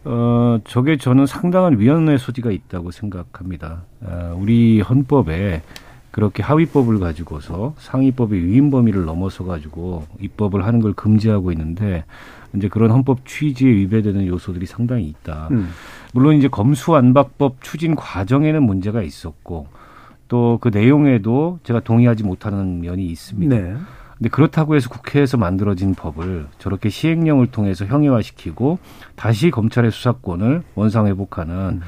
H: 어, 저게 저는 상당한 위헌의 소지가 있다고 생각합니다. 어, 우리 헌법에 그렇게 하위법을 가지고서 상위법의 위임 범위를 넘어서 가지고 입법을 하는 걸 금지하고 있는데 이제 그런 헌법 취지에 위배되는 요소들이 상당히 있다.
B: 음.
H: 물론 이제 검수안박법 추진 과정에는 문제가 있었고 또 그 내용에도 제가 동의하지 못하는 면이 있습니다.
B: 네.
H: 근데 그렇다고 해서 국회에서 만들어진 법을 저렇게 시행령을 통해서 형해화시키고 다시 검찰의 수사권을 원상 회복하는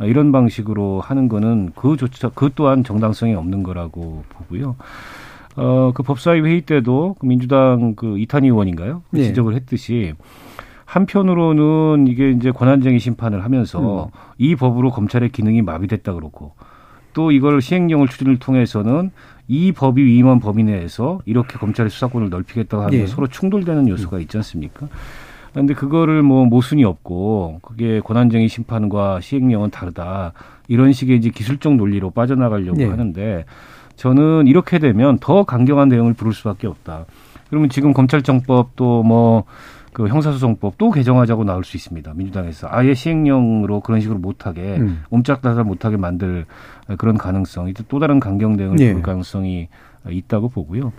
H: 어, 이런 방식으로 하는 거는 그조차 그 또한 정당성이 없는 거라고 보고요. 어, 그 법사위 회의 때도 그 민주당 그 이탄희 의원인가요? 그
B: 네.
H: 지적을 했듯이 한편으로는 이게 이제 권한쟁의 심판을 하면서 이 법으로 검찰의 기능이 마비됐다 그렇고 또 이걸 시행령을 추진을 통해서는 이 법이 위임한 범위 내에서 이렇게 검찰의 수사권을 넓히겠다고 하는
B: 예.
H: 서로 충돌되는 요소가 있지 않습니까? 근데 그거를 뭐 모순이 없고 그게 권한쟁의 심판과 시행령은 다르다 이런 식의 이제 기술적 논리로 빠져나가려고
B: 네.
H: 하는데 저는 이렇게 되면 더 강경한 대응을 부를 수밖에 없다. 그러면 지금 검찰청법 또 뭐 그 형사소송법 또 개정하자고 나올 수 있습니다. 민주당에서 아예 시행령으로 그런 식으로 못하게
B: 음.
H: 옴짝달싹 못하게 만들 그런 가능성이 또 다른 강경 대응을
B: 예.
H: 부를 가능성이 있다고 보고요.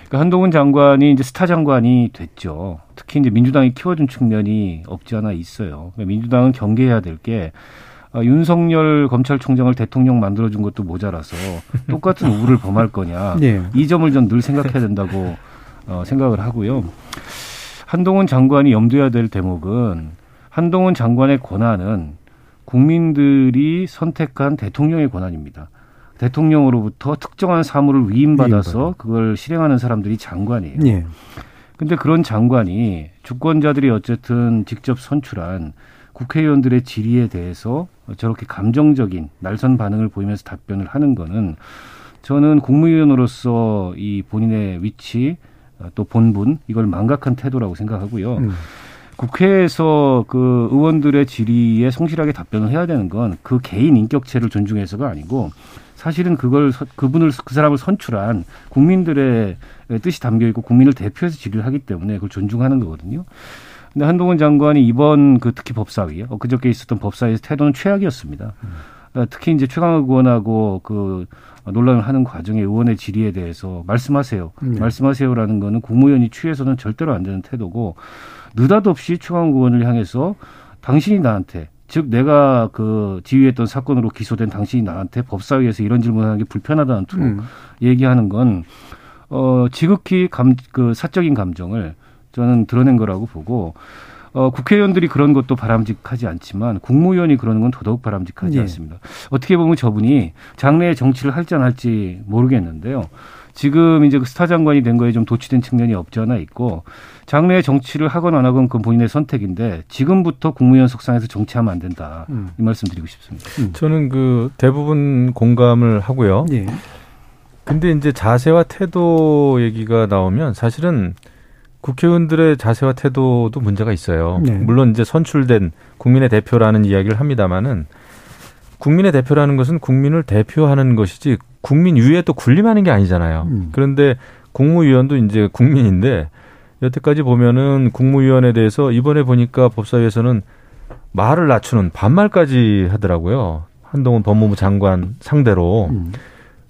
H: 그러니까 한동훈 장관이 이제 스타 장관이 됐죠. 특히 이제 민주당이 키워준 측면이 없지 않아 있어요. 그러니까 민주당은 경계해야 될 게 아, 윤석열 검찰총장을 대통령 만들어준 것도 모자라서 똑같은 우를 범할 거냐.
B: 네.
H: 이 점을 전 늘 생각해야 된다고 어, 생각을 하고요. 한동훈 장관이 염두해야 될 대목은 한동훈 장관의 권한은 국민들이 선택한 대통령의 권한입니다. 대통령으로부터 특정한 사무를 위임받아서
B: 위임받아.
H: 그걸 실행하는 사람들이 장관이에요.
B: 예.
H: 근데 그런 장관이 주권자들이 어쨌든 직접 선출한 국회의원들의 질의에 대해서 저렇게 감정적인 날선 반응을 보이면서 답변을 하는 거는 저는 국무위원으로서 이 본인의 위치 어, 또 본분 이걸 망각한 태도라고 생각하고요.
B: 음.
H: 국회에서 그 의원들의 질의에 성실하게 답변을 해야 되는 건 그 개인 인격체를 존중해서가 아니고 사실은 그걸 서- 그분을 그 사람을 선출한 국민들의 뜻이 담겨 있고 국민을 대표해서 질의를 하기 때문에 그걸 존중하는 거거든요. 근데 한동훈 장관이 이번 그 특히 법사위 엊그저께 있었던 법사위에서 태도는 최악이었습니다. 어, 특히 이제 최강욱 의원하고 그 논란을 하는 과정의 의원의 질의에 대해서 말씀하세요.
B: 네.
H: 말씀하세요라는 거는 국무위원이 취해서는 절대로 안 되는 태도고 느닷없이 최강욱 의원을 향해서 당신이 나한테 즉 내가 그 지휘했던 사건으로 기소된 당신이 나한테 법사위에서 이런 질문하는 게 불편하다는 투로
B: 음.
H: 얘기하는 건 어, 지극히 감, 그 사적인 감정을 저는 드러낸 거라고 보고 어, 국회의원들이 그런 것도 바람직하지 않지만 국무위원이 그러는 건 더더욱 바람직하지
B: 예.
H: 않습니다. 어떻게 보면 저분이 장래에 정치를 할지 안 할지 모르겠는데요. 지금 이제 그 스타 장관이 된 거에 좀 도취된 측면이 없지 않아 있고 장래에 정치를 하건 안 하건 그건 본인의 선택인데 지금부터 국무위원 속상에서 정치하면 안 된다.
B: 음.
H: 이 말씀 드리고 싶습니다.
F: 저는 그 대부분 공감을 하고요.
B: 예.
F: 근데 이제 자세와 태도 얘기가 나오면 사실은 국회의원들의 자세와 태도도 문제가 있어요.
B: 네.
F: 물론 이제 선출된 국민의 대표라는 이야기를 합니다마는 국민의 대표라는 것은 국민을 대표하는 것이지 국민 위에 또 군림하는 게 아니잖아요.
B: 음.
F: 그런데 국무위원도 이제 국민인데 여태까지 보면은 국무위원에 대해서 이번에 보니까 법사위에서는 말을 낮추는 반말까지 하더라고요. 한동훈 법무부 장관 상대로.
B: 음.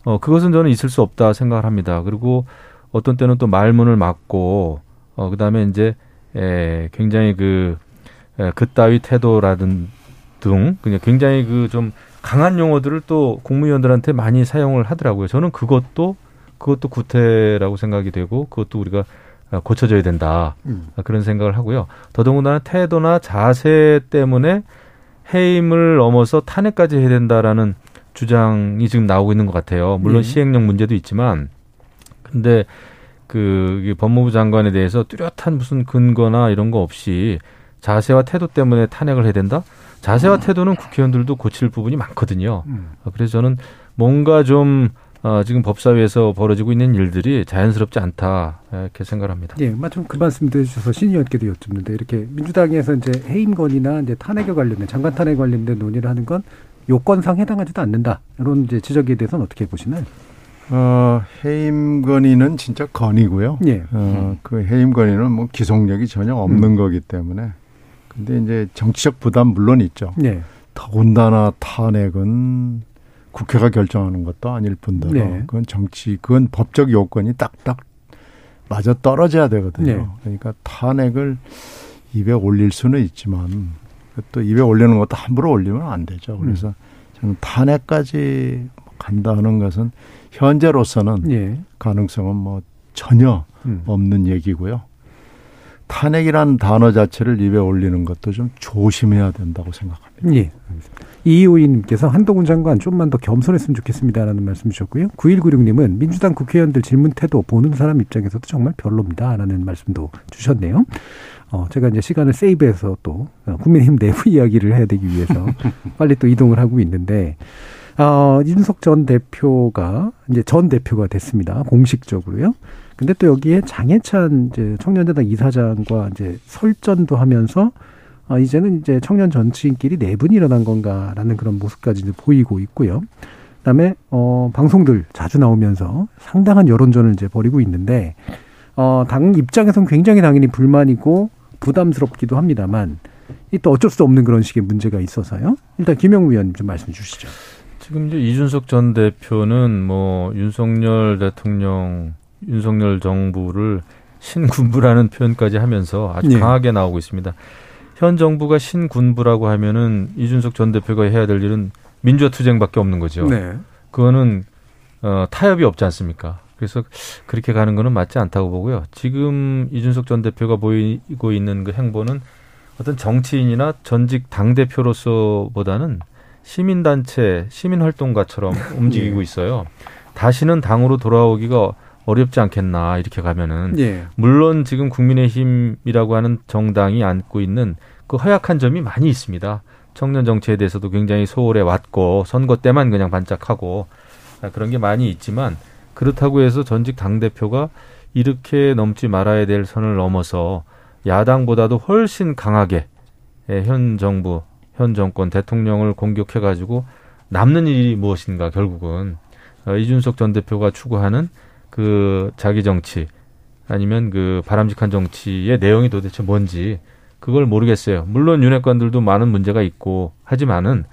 F: 어, 그것은 저는 있을 수 없다 생각을 합니다. 그리고 어떤 때는 또 말문을 막고, 어, 그 다음에 이제, 에, 굉장히 그, 에, 그따위 태도라든 등, 그냥 굉장히 그 좀 강한 용어들을 또 국무위원들한테 많이 사용을 하더라고요. 저는 그것도, 그것도 구태라고 생각이 되고, 그것도 우리가 아, 고쳐져야 된다.
B: 음.
F: 아, 그런 생각을 하고요. 더더군다나 태도나 자세 때문에 해임을 넘어서 탄핵까지 해야 된다라는 주장이 지금 나오고 있는 것 같아요. 물론
B: 네.
F: 시행령 문제도 있지만, 근데 그 법무부 장관에 대해서 뚜렷한 무슨 근거나 이런 거 없이 자세와 태도 때문에 탄핵을 해야 된다? 자세와 태도는 국회의원들도 고칠 부분이 많거든요.
B: 음.
F: 어, 그래서 저는 뭔가 좀 어, 지금 법사위에서 벌어지고 있는 일들이 자연스럽지 않다 이렇게 생각합니다.
B: 예, 마침 그 말씀도 해주셔서 신의원께도 여쭙는데 이렇게 민주당에서 이제 해임건이나 이제 탄핵에 관련된 장관 탄핵에 관련된 논의를 하는 건 요건상 해당하지도 않는다 이런 이제 지적에 대해서는 어떻게 보시나요?
G: 어, 해임 건의는 진짜 건이고요.
B: 예,
G: 어, 그 해임 건의는 뭐 기속력이 전혀 없는 거기 때문에. 근데 이제 정치적 부담 물론 있죠.
B: 예,
G: 더군다나 탄핵은 국회가 결정하는 것도 아닐 뿐더러
B: 네.
G: 그건 정치, 그건 법적 요건이 딱딱 맞아 떨어져야 되거든요.
B: 네.
G: 그러니까 탄핵을 입에 올릴 수는 있지만 또 입에 올리는 것도 함부로 올리면 안 되죠. 그래서
B: 음.
G: 저는 탄핵까지 간다 하는 것은 현재로서는
B: 예,
G: 가능성은 뭐 전혀
B: 음.
G: 없는 얘기고요. 탄핵이라는 단어 자체를 입에 올리는 것도 좀 조심해야 된다고 생각합니다.
B: 예. 이호희님께서 한동훈 장관 좀만 더 겸손했으면 좋겠습니다라는 말씀 주셨고요. 9196님은 민주당 국회의원들 질문 태도 보는 사람 입장에서도 정말 별로입니다라는 말씀도 주셨네요. 어, 제가 이제 시간을 세이브해서 또 어, 국민의힘 내부 이야기를 해야 되기 위해서 빨리 또 이동을 하고 있는데 어, 윤석 전 대표가 이제 전 대표가 됐습니다. 공식적으로요. 근데 또 여기에 장해찬 이제 청년재단 이사장과 이제 설전도 하면서 아, 이제는 이제 청년 정치인끼리 내분이 일어난 건가라는 그런 모습까지 이제 보이고 있고요. 그다음에 어 방송들 자주 나오면서 상당한 여론전을 이제 벌이고 있는데 어당 입장에선 굉장히 당연히 불만이고 부담스럽기도 합니다만 이 또 어쩔 수 없는 그런 식의 문제가 있어서요. 일단 김영우 의원님 좀 말씀 주시죠.
F: 지금 이제 이준석 전 대표는 뭐 윤석열 대통령, 윤석열 정부를 신군부라는 표현까지 하면서 아주
B: 네.
F: 강하게 나오고 있습니다. 현 정부가 신군부라고 하면은 이준석 전 대표가 해야 될 일은 민주화 투쟁밖에 없는 거죠.
B: 네.
F: 그거는 어, 타협이 없지 않습니까? 그래서 그렇게 가는 거는 맞지 않다고 보고요. 지금 이준석 전 대표가 보이고 있는 그 행보는 어떤 정치인이나 전직 당 대표로서보다는 시민단체, 시민활동가처럼 움직이고 있어요. 다시는 당으로 돌아오기가 어렵지 않겠나 이렇게 가면은
B: 예.
F: 물론 지금 국민의힘이라고 하는 정당이 안고 있는 그 허약한 점이 많이 있습니다. 청년 정치에 대해서도 굉장히 소홀해 왔고 선거 때만 그냥 반짝하고 아, 그런 게 많이 있지만 그렇다고 해서 전직 당 대표가 이렇게 넘지 말아야 될 선을 넘어서 야당보다도 훨씬 강하게 예, 현 정부, 현 정권 대통령을 공격해 가지고 남는 일이 무엇인가 결국은 어, 이준석 전 대표가 추구하는 그 자기 정치 아니면 그 바람직한 정치의 내용이 도대체 뭔지 그걸 모르겠어요. 물론 윤핵관들도 많은 문제가 있고 하지만은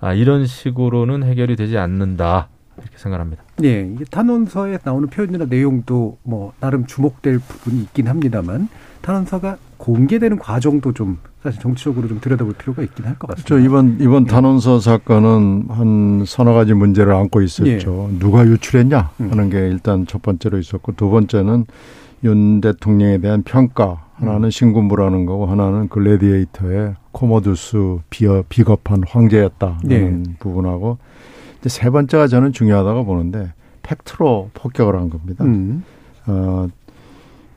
F: 아, 이런 식으로는 해결이 되지 않는다 이렇게 생각합니다.
B: 예, 이게 탄원서에 나오는 표현이나 내용도 뭐 나름 주목될 부분이 있긴 합니다만 탄원서가 공개되는 과정도 좀 사실 정치적으로 좀 들여다볼 필요가 있긴 할 것 같습니다.
G: 그렇죠. 이번 이번 탄원서 사건은 한 서너 가지 문제를 안고 있었죠. 누가 유출했냐 하는 게 일단 첫 번째로 있었고 두 번째는 윤 대통령에 대한 평가 하나는 신군부라는 거고 하나는 글래디에이터의 코모두스 비어 비겁한 황제였다는
B: 네.
G: 부분하고 이제 세 번째가 저는 중요하다고 보는데 팩트로 폭격을 한 겁니다.
B: 음.
G: 어,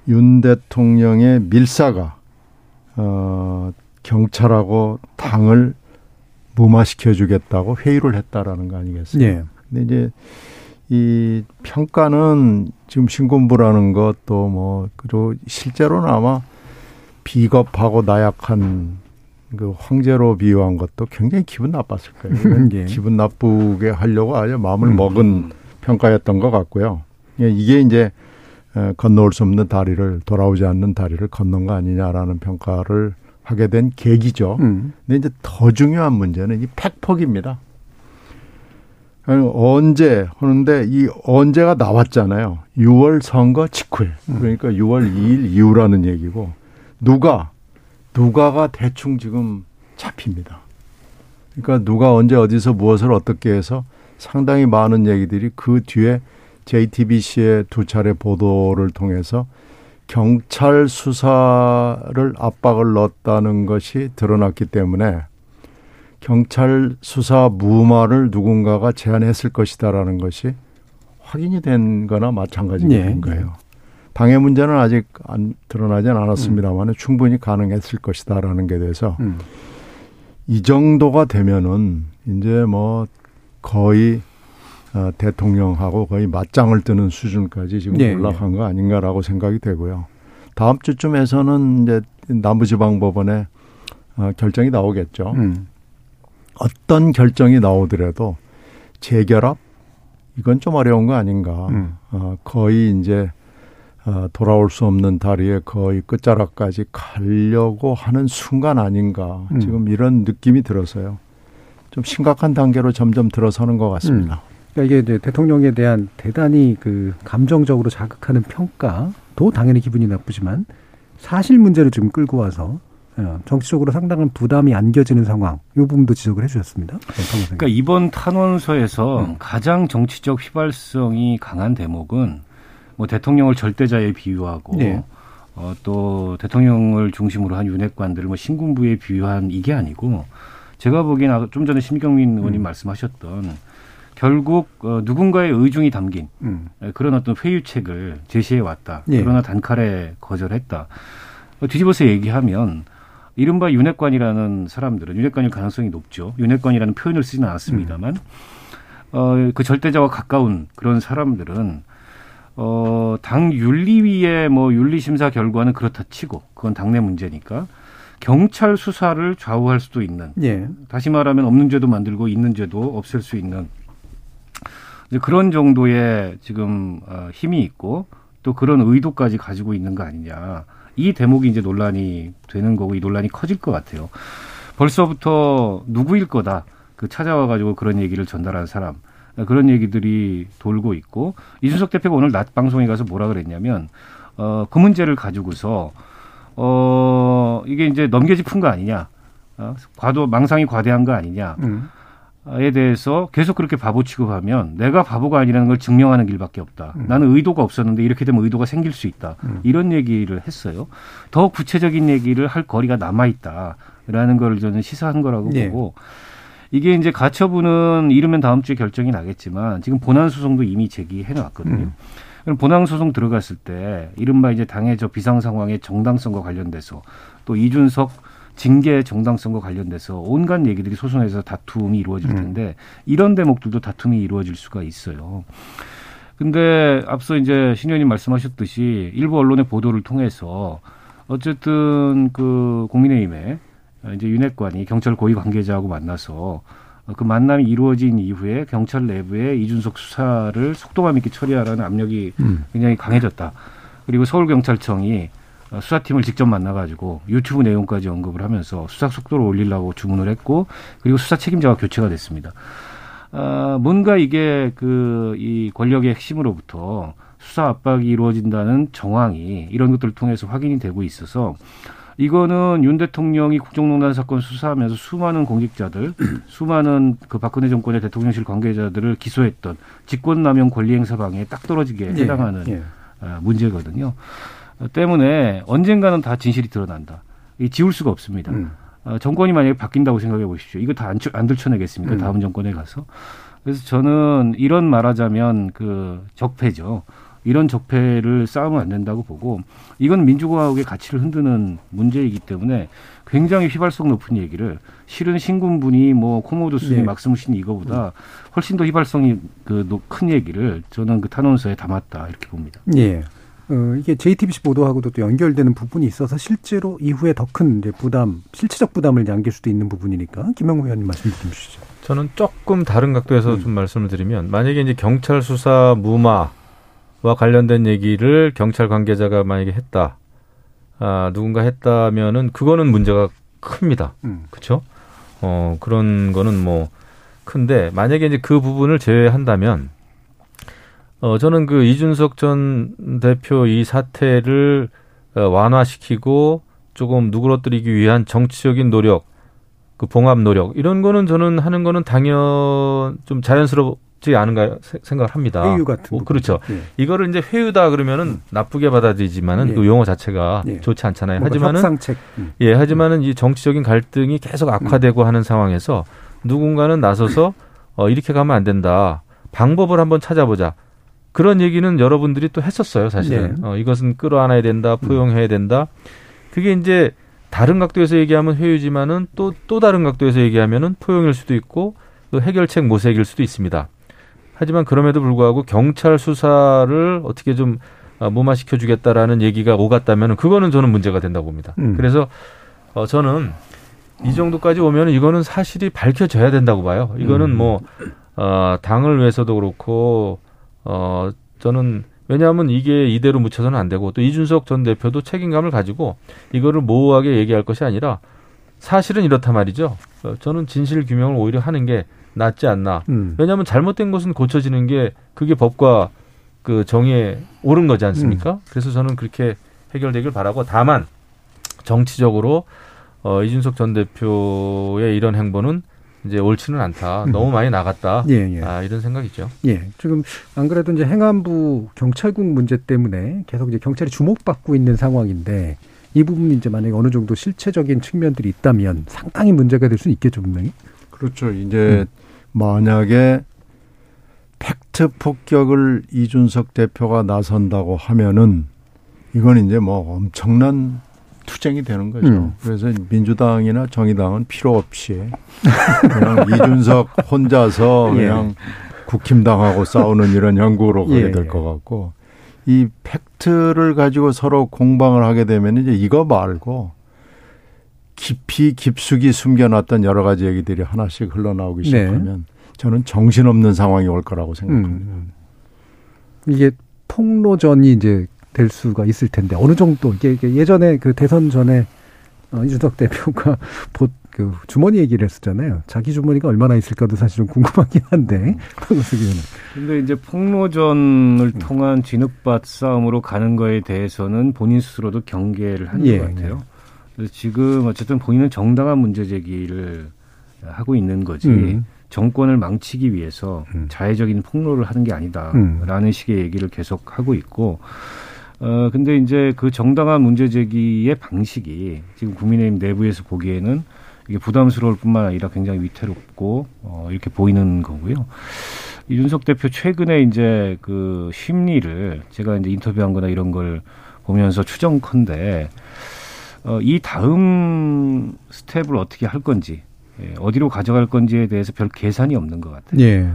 G: 윤 대통령의 밀사가 어, 경찰하고 당을 무마시켜 주겠다고 회의를 했다라는 거 아니겠어요?
B: 예.
G: 근데 이제 이 평가는 지금 신군부라는 것도 뭐 그리고 실제로는 아마 비겁하고 나약한 그 황제로 비유한 것도 굉장히 기분 나빴을 거예요.
B: 예.
G: 기분 나쁘게 하려고 아주 마음을
B: 음.
G: 먹은 평가였던 것 같고요. 예, 이게 이제 어, 건너올 수 없는 다리를 돌아오지 않는 다리를 건넌 거 아니냐라는 평가를 하게 된 계기죠.
B: 음.
G: 근데 이제 더 중요한 문제는 이 팩폭입니다. 아니, 언제 하는데 이 언제가 나왔잖아요. 6월 선거 직후에. 그러니까 6월 2일 이후라는 얘기고 누가 누가가 대충 지금 잡힙니다. 그러니까 누가 언제 어디서 무엇을 어떻게 해서 상당히 많은 얘기들이 그 뒤에 JTBC의 두 차례 보도를 통해서 경찰 수사를 압박을 넣었다는 것이 드러났기 때문에 경찰 수사 무마를 누군가가 제안했을 것이다라는 것이 확인이 된 거나 마찬가지인
B: 예.
G: 거예요. 당의 문제는 아직 안 드러나진 않았습니다만 충분히 가능했을 것이다라는 게 돼서
B: 음.
G: 이 정도가 되면은 이제 뭐 거의 어, 대통령하고 거의 맞짱을 뜨는 수준까지 지금
B: 예,
G: 올라간 거 아닌가라고 생각이 되고요. 다음 주쯤에서는 이제 남부지방법원에 어, 결정이 나오겠죠.
B: 음.
G: 어떤 결정이 나오더라도 재결합 이건 좀 어려운 거 아닌가.
B: 음.
G: 어, 거의 이제 어, 돌아올 수 없는 다리에 거의 끝자락까지 가려고 하는 순간 아닌가.
B: 음.
G: 지금 이런 느낌이 들어서요. 좀 심각한 단계로 점점 들어서는 것 같습니다.
B: 그러니까 이게 이제 대통령에 대한 대단히 그 감정적으로 자극하는 평가도 당연히 기분이 나쁘지만 사실 문제를 지금 끌고 와서 어, 정치적으로 상당한 부담이 안겨지는 상황, 이 부분도 지적을 해주셨습니다.
H: 그러니까 이번 탄원서에서
B: 음.
H: 가장 정치적 휘발성이 강한 대목은 뭐 대통령을 절대자에 비유하고
B: 네.
H: 어, 또 대통령을 중심으로 한 윤핵관들을 뭐 신군부에 비유한 이게 아니고 제가 보기엔 아까 좀 전에 심경민 의원님
B: 음.
H: 말씀하셨던 결국 어, 누군가의 의중이 담긴
B: 음.
H: 그런 어떤 회유책을 제시해 왔다.
B: 예.
H: 그러나 단칼에 거절했다. 어, 뒤집어서 얘기하면 이른바 윤핵관이라는 사람들은 윤핵관일 가능성이 높죠. 윤핵관이라는 표현을 쓰지는 않았습니다만 어, 그 절대자와 가까운 그런 사람들은 어, 당 윤리위의 뭐 윤리심사 결과는 그렇다 치고 그건 당내 문제니까 경찰 수사를 좌우할 수도 있는
B: 예.
H: 다시 말하면 없는 죄도 만들고 있는 죄도 없앨 수 있는 이제 그런 정도의 지금 어, 힘이 있고 또 그런 의도까지 가지고 있는 거 아니냐. 이 대목이 이제 논란이 되는 거고 이 논란이 커질 것 같아요. 벌써부터 누구일 거다. 그 찾아와 가지고 그런 얘기를 전달한 사람. 그런 얘기들이 돌고 있고 이준석 대표가 오늘 낮 방송에 가서 뭐라 그랬냐면 어, 그 문제를 가지고서 어, 이게 이제 넘겨짚은 거 아니냐. 어, 과도 망상이 과대한 거 아니냐.
B: 음.
H: 에 대해서 계속 그렇게 바보 취급하면 내가 바보가 아니라는 걸 증명하는 길밖에 없다.
B: 음.
H: 나는 의도가 없었는데 이렇게 되면 의도가 생길 수 있다.
B: 음.
H: 이런 얘기를 했어요. 더 구체적인 얘기를 할 거리가 남아 있다라는 걸 저는 시사한 거라고
B: 네.
H: 보고 이게 이제 가처분은 이르면 다음 주에 결정이 나겠지만 지금 본안 소송도 이미 제기해 놨거든요.
B: 음.
H: 그럼 본안 소송 들어갔을 때 이른바 이제 당의 저 비상 상황의 정당성과 관련돼서 또 이준석 징계 정당성과 관련돼서 온갖 얘기들이 소송에서 다툼이 이루어질
B: 음.
H: 텐데 이런 대목들도 다툼이 이루어질 수가 있어요. 근데 앞서 이제 신 의원님 말씀하셨듯이 일부 언론의 보도를 통해서 어쨌든 그 국민의힘에 이제 윤핵관이 경찰 고위 관계자하고 만나서 그 만남이 이루어진 이후에 경찰 내부에 이준석 수사를 속도감 있게 처리하라는 압력이
B: 음.
H: 굉장히 강해졌다. 그리고 서울경찰청이 어, 수사팀을 직접 만나가지고 유튜브 내용까지 언급을 하면서 수사 속도를 올리려고 주문을 했고 그리고 수사 책임자가 교체가 됐습니다. 아, 뭔가 이게 그 이 권력의 핵심으로부터 수사 압박이 이루어진다는 정황이 이런 것들을 통해서 확인이 되고 있어서 이거는 윤 대통령이 국정농단 사건 수사하면서 수많은 공직자들, 수많은 그 박근혜 정권의 대통령실 관계자들을 기소했던 직권남용 권리행사 방해에 딱 떨어지게
B: 예,
H: 해당하는
B: 예.
H: 어, 문제거든요. 어, 때문에 언젠가는 다 진실이 드러난다. 이 지울 수가 없습니다.
B: 음.
H: 어, 정권이 만약에 바뀐다고 생각해 보십시오. 이거 다 안, 안 들춰내겠습니까?
B: 음.
H: 다음 정권에 가서. 그래서 저는 이런 말하자면 그 적폐죠. 이런 적폐를 쌓으면 안 된다고 보고 이건 민주공화국의 가치를 흔드는 문제이기 때문에 굉장히 휘발성 높은 얘기를 실은 신군분이 뭐 코모도 순이
B: 네.
H: 막스무신 이거보다 훨씬 더 휘발성이 그 큰 얘기를 저는 그 탄원서에 담았다 이렇게 봅니다.
B: 예. 어, 이게 JTBC 보도하고도 또 연결되는 부분이 있어서 실제로 이후에 더 큰 부담, 실체적 부담을 안길 수도 있는 부분이니까 김영우 의원님 말씀 좀 주시죠.
F: 저는 조금 다른 각도에서
B: 음.
F: 좀 말씀을 드리면 만약에 이제 경찰 수사 무마와 관련된 얘기를 경찰 관계자가 만약에 했다, 아 누군가 했다면은 그거는 문제가 큽니다.
B: 음.
F: 그렇죠? 어 그런 거는 뭐 큰데 만약에 이제 그 부분을 제외한다면 어 저는 그 이준석 전 대표 이 사태를 어, 완화시키고 조금 누그러뜨리기 위한 정치적인 노력, 그 봉합 노력 이런 거는 저는 하는 거는 당연 좀 자연스럽지 않은가 세- 생각을 합니다.
B: 회유 같은
F: 뭐
B: 부분.
F: 그렇죠.
B: 예.
F: 이거를 이제 회유다 그러면은 나쁘게 받아들이지만은
B: 예.
F: 그 용어 자체가
B: 예.
F: 좋지 않잖아요. 하지만은
B: 협상책. 음.
F: 예, 하지만은 이 정치적인 갈등이 계속 악화되고 하는 상황에서 누군가는 나서서 어, 이렇게 가면 안 된다. 방법을 한번 찾아보자. 그런 얘기는 여러분들이 또 했었어요, 사실은.
B: 네.
F: 어, 이것은 끌어안아야 된다, 포용해야 된다. 그게 이제 다른 각도에서 얘기하면 회유지만은 또, 또 다른 각도에서 얘기하면은 포용일 수도 있고 또 해결책 모색일 수도 있습니다. 하지만 그럼에도 불구하고 경찰 수사를 어떻게 좀 어, 무마시켜 주겠다라는 얘기가 오갔다면 그거는 저는 문제가 된다고 봅니다.
B: 음.
F: 그래서 어, 저는 이 정도까지 오면 이거는 사실이 밝혀져야 된다고 봐요. 이거는
B: 음.
F: 뭐 어, 당을 위해서도 그렇고 어, 저는 왜냐하면 이게 이대로 묻혀서는 안 되고 또 이준석 전 대표도 책임감을 가지고 이거를 모호하게 얘기할 것이 아니라 사실은 이렇단 말이죠. 어, 저는 진실 규명을 오히려 하는 게 낫지 않나.
B: 음.
F: 왜냐하면 잘못된 것은 고쳐지는 게 그게 법과 그 정의에 옳은 거지 않습니까? 그래서 저는 그렇게 해결되길 바라고 다만 정치적으로 어, 이준석 전 대표의 이런 행보는 이제 옳지는 않다. 너무 많이 나갔다.
B: 예, 예.
F: 아, 이런 생각이죠.
B: 예. 지금 안 그래도 이제 행안부 경찰국 문제 때문에 계속 이제 경찰이 주목받고 있는 상황인데 이 부분이 이제 만약에 어느 정도 실체적인 측면들이 있다면 상당히 문제가 될 수는 있겠죠, 분명히.
G: 그렇죠. 이제 만약에 팩트 폭격을 이준석 대표가 나선다고 하면은 이건 이제 뭐 엄청난 투쟁이 되는 거죠.
B: 음.
G: 그래서 민주당이나 정의당은 필요 없이 그냥 이준석 혼자서
B: 예.
G: 그냥 국힘당하고 싸우는 이런 형국으로 가게
B: 예.
G: 될것 같고 이 팩트를 가지고 서로 공방을 하게 되면 이제 이거 말고 깊이 깊숙이 숨겨놨던 여러 가지 얘기들이 하나씩 흘러나오기
B: 네.
G: 시작하면 저는 정신없는 상황이 올 거라고 생각합니다.
B: 음. 이게 폭로전이 이제 될 수가 있을 텐데 어느 정도 이게, 예전에 그 대선 전에 어, 이준석 대표가 보, 그 주머니 얘기를 했었잖아요. 자기 주머니가 얼마나 있을까도 사실 좀 궁금하긴 한데 의원은.
H: 근데 이제 폭로전을
B: 음.
H: 통한 진흙밭 싸움으로 가는 거에 대해서는 본인 스스로도 경계를 하는
B: 예,
H: 것 같아요. 그래서 지금 어쨌든 본인은 정당한 문제 제기를 하고 있는 거지
B: 음.
H: 정권을 망치기 위해서
B: 음.
H: 자해적인 폭로를 하는 게
B: 음.
H: 아니다라는 식의 얘기를 계속 하고 있고 어 근데 이제 그 정당한 문제 제기의 방식이 지금 국민의힘 내부에서 보기에는 이게 부담스러울 뿐만 아니라 굉장히 위태롭고 어 이렇게 보이는 거고요. 이준석 대표 최근에 이제 그 심리를 제가 이제 인터뷰한 거나 이런 걸 보면서 추정컨대 어, 이 다음 스텝을 어떻게 할 건지 예, 어디로 가져갈 건지에 대해서 별 계산이 없는 것 같아요.
B: 예.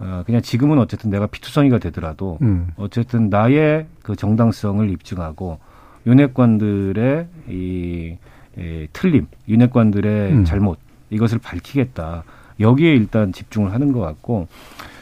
H: 어, 그냥 지금은 어쨌든 내가 피투성이가 되더라도
B: 음.
H: 어쨌든 나의 그 정당성을 입증하고 윤핵관들의 이, 이 틀림, 윤핵관들의
B: 음.
H: 잘못 이것을 밝히겠다. 여기에 일단 집중을 하는 것 같고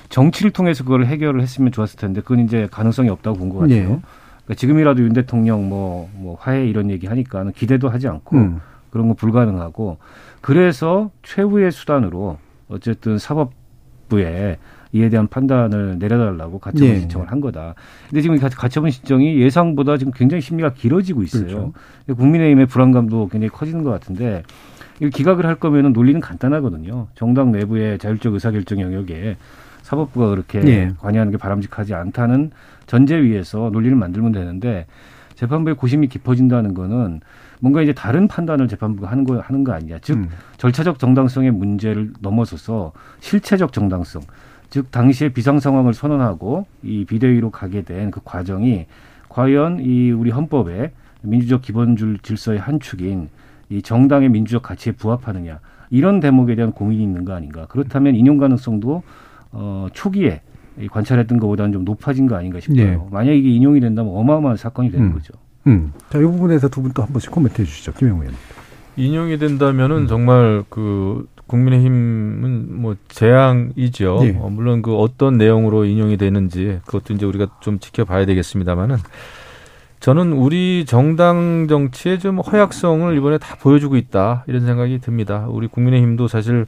H: 정치를 통해서 그걸 해결을 했으면 좋았을 텐데 그건 이제 가능성이 없다고 본 것 같아요.
B: 예.
H: 그러니까 지금이라도 윤 대통령 뭐, 뭐 화해 이런 얘기 하니까는 기대도 하지 않고
B: 음.
H: 그런 거 불가능하고 그래서 최후의 수단으로 어쨌든 사법부에 이에 대한 판단을 내려달라고 가처분
B: 예.
H: 신청을 한 거다. 근데 지금 가처분 신청이 예상보다 지금 굉장히 심리가 길어지고 있어요.
B: 그렇죠.
H: 국민의힘의 불안감도 굉장히 커지는 것 같은데 이 기각을 할 거면은 논리는 간단하거든요. 정당 내부의 자율적 의사결정 영역에 사법부가 그렇게
B: 예.
H: 관여하는 게 바람직하지 않다는 전제 위에서 논리를 만들면 되는데 재판부의 고심이 깊어진다는 거는 뭔가 이제 다른 판단을 재판부가 하는 거 하는 거 아니냐. 즉
B: 음.
H: 절차적 정당성의 문제를 넘어서서 실체적 정당성, 즉 당시에 비상 상황을 선언하고 이 비대위로 가게 된 그 과정이 과연 이 우리 헌법에 민주적 기본줄 질서의 한 축인 이 정당의 민주적 가치에 부합하느냐 이런 대목에 대한 고민이 있는 거 아닌가. 그렇다면 인용 가능성도 어 초기에 이 관찰했던 것보다는 좀 높아진 거 아닌가 싶어요.
B: 네.
H: 만약 이게 인용이 된다면 어마어마한 사건이 되는
B: 음.
H: 거죠.
B: 음. 자, 이 부분에서 두 분 또 한 번씩 코멘트해 주시죠. 김영우 의원.
F: 인용이 된다면은 정말 그 국민의힘은 뭐 재앙이죠.
B: 예.
F: 어, 물론 그 어떤 내용으로 인용이 되는지 그것도 이제 우리가 좀 지켜봐야 되겠습니다만은 저는 우리 정당 정치의 좀 허약성을 이번에 다 보여주고 있다 이런 생각이 듭니다. 우리 국민의힘도 사실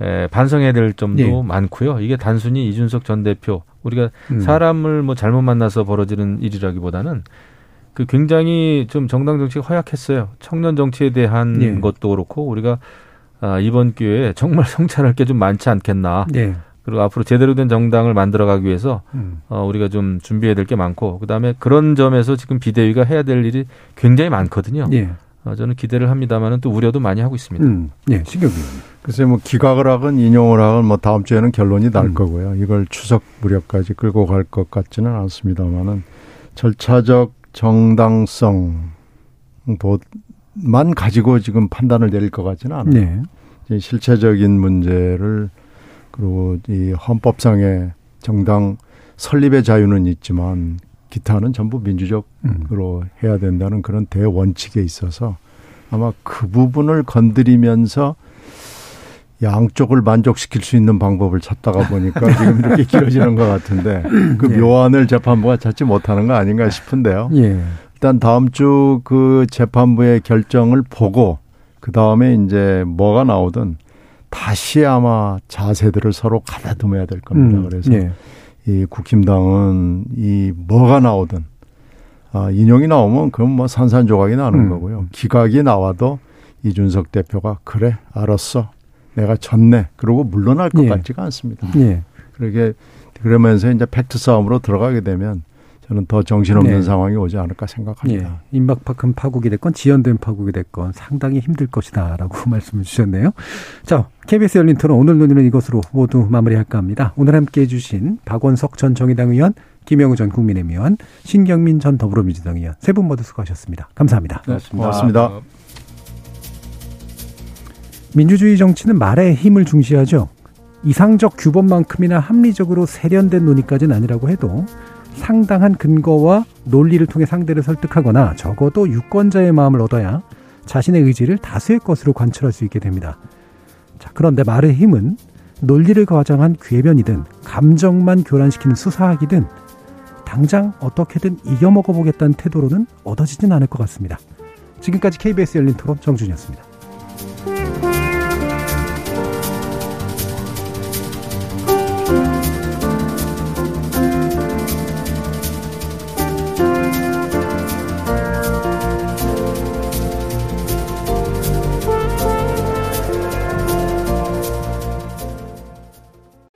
F: 에, 반성해야 될 점도
B: 예.
F: 많고요. 이게 단순히 이준석 전 대표 우리가
B: 음.
F: 사람을 뭐 잘못 만나서 벌어지는 일이라기보다는 그 굉장히 좀 정당 정치가 허약했어요. 청년 정치에 대한
B: 예.
F: 것도 그렇고 우리가 아, 이번 기회에 정말 성찰할 게 좀 많지 않겠나.
B: 네.
F: 그리고 앞으로 제대로 된 정당을 만들어가기 위해서
B: 음.
F: 어, 우리가 좀 준비해야 될 게 많고 그다음에 그런 점에서 지금 비대위가 해야 될 일이 굉장히 많거든요.
B: 예.
F: 어, 저는 기대를 합니다만은 또 우려도 많이 하고 있습니다.
B: 음. 예, 신경.
G: 글쎄 뭐 기각을 하건 인용을 하건 뭐 다음 주에는 결론이 날
B: 음.
G: 거고요. 이걸 추석 무렵까지 끌고 갈 것 같지는 않습니다만은 절차적 정당성 만 가지고 지금 판단을 내릴 것 같지는 않아요.
B: 네.
G: 이제 실체적인 문제를 그리고 이 헌법상의 정당 설립의 자유는 있지만 기타는 전부 민주적으로
B: 음.
G: 해야 된다는 그런 대원칙에 있어서 아마 그 부분을 건드리면서 양쪽을 만족시킬 수 있는 방법을 찾다가 보니까 지금 이렇게 길어지는 것 같은데 그
B: 예.
G: 묘안을 재판부가 찾지 못하는 거 아닌가 싶은데요.
B: 예.
G: 일단 다음 주 그 재판부의 결정을 보고 그 다음에 이제 뭐가 나오든 다시 아마 자세들을 서로 가다듬어야 될 겁니다.
B: 음,
G: 그래서
B: 예.
G: 이 국힘당은 이 뭐가 나오든 아, 인용이 나오면 그건 뭐 산산조각이 나는
B: 음.
G: 거고요. 기각이 나와도 이준석 대표가 그래 알았어 내가 졌네 그러고 물러날 것
B: 예.
G: 같지가 않습니다.
B: 예.
G: 그렇게 그러면서 이제 팩트 싸움으로 들어가게 되면 저는 더 정신없는
B: 네.
G: 상황이 오지 않을까 생각합니다.
B: 예. 임박박한 파국이 됐건 지연된 파국이 됐건 상당히 힘들 것이다라고 말씀을 주셨네요. 자, KBS 열린 토론 오늘 논의는 이것으로 모두 마무리할까 합니다. 오늘 함께 해주신 박원석 전 정의당 의원, 김영우 전 국민의힘 의원, 신경민 전 더불어민주당 의원 세 분 모두 수고하셨습니다. 감사합니다.
G: 네, 고맙습니다.
B: 민주주의 정치는 말의 힘을 중시하죠. 이상적 규범만큼이나 합리적으로 세련된 논의까지는 아니라고 해도 상당한 근거와 논리를 통해 상대를 설득하거나 적어도 유권자의 마음을 얻어야 자신의 의지를 다수의 것으로 관철할 수 있게 됩니다. 자, 그런데 말의 힘은 논리를 과장한 궤변이든 감정만 교란시키는 수사학이든 당장 어떻게든 이겨먹어 보겠다는 태도로는 얻어지진 않을 것 같습니다. 지금까지 KBS 열린 토론 정준이었습니다.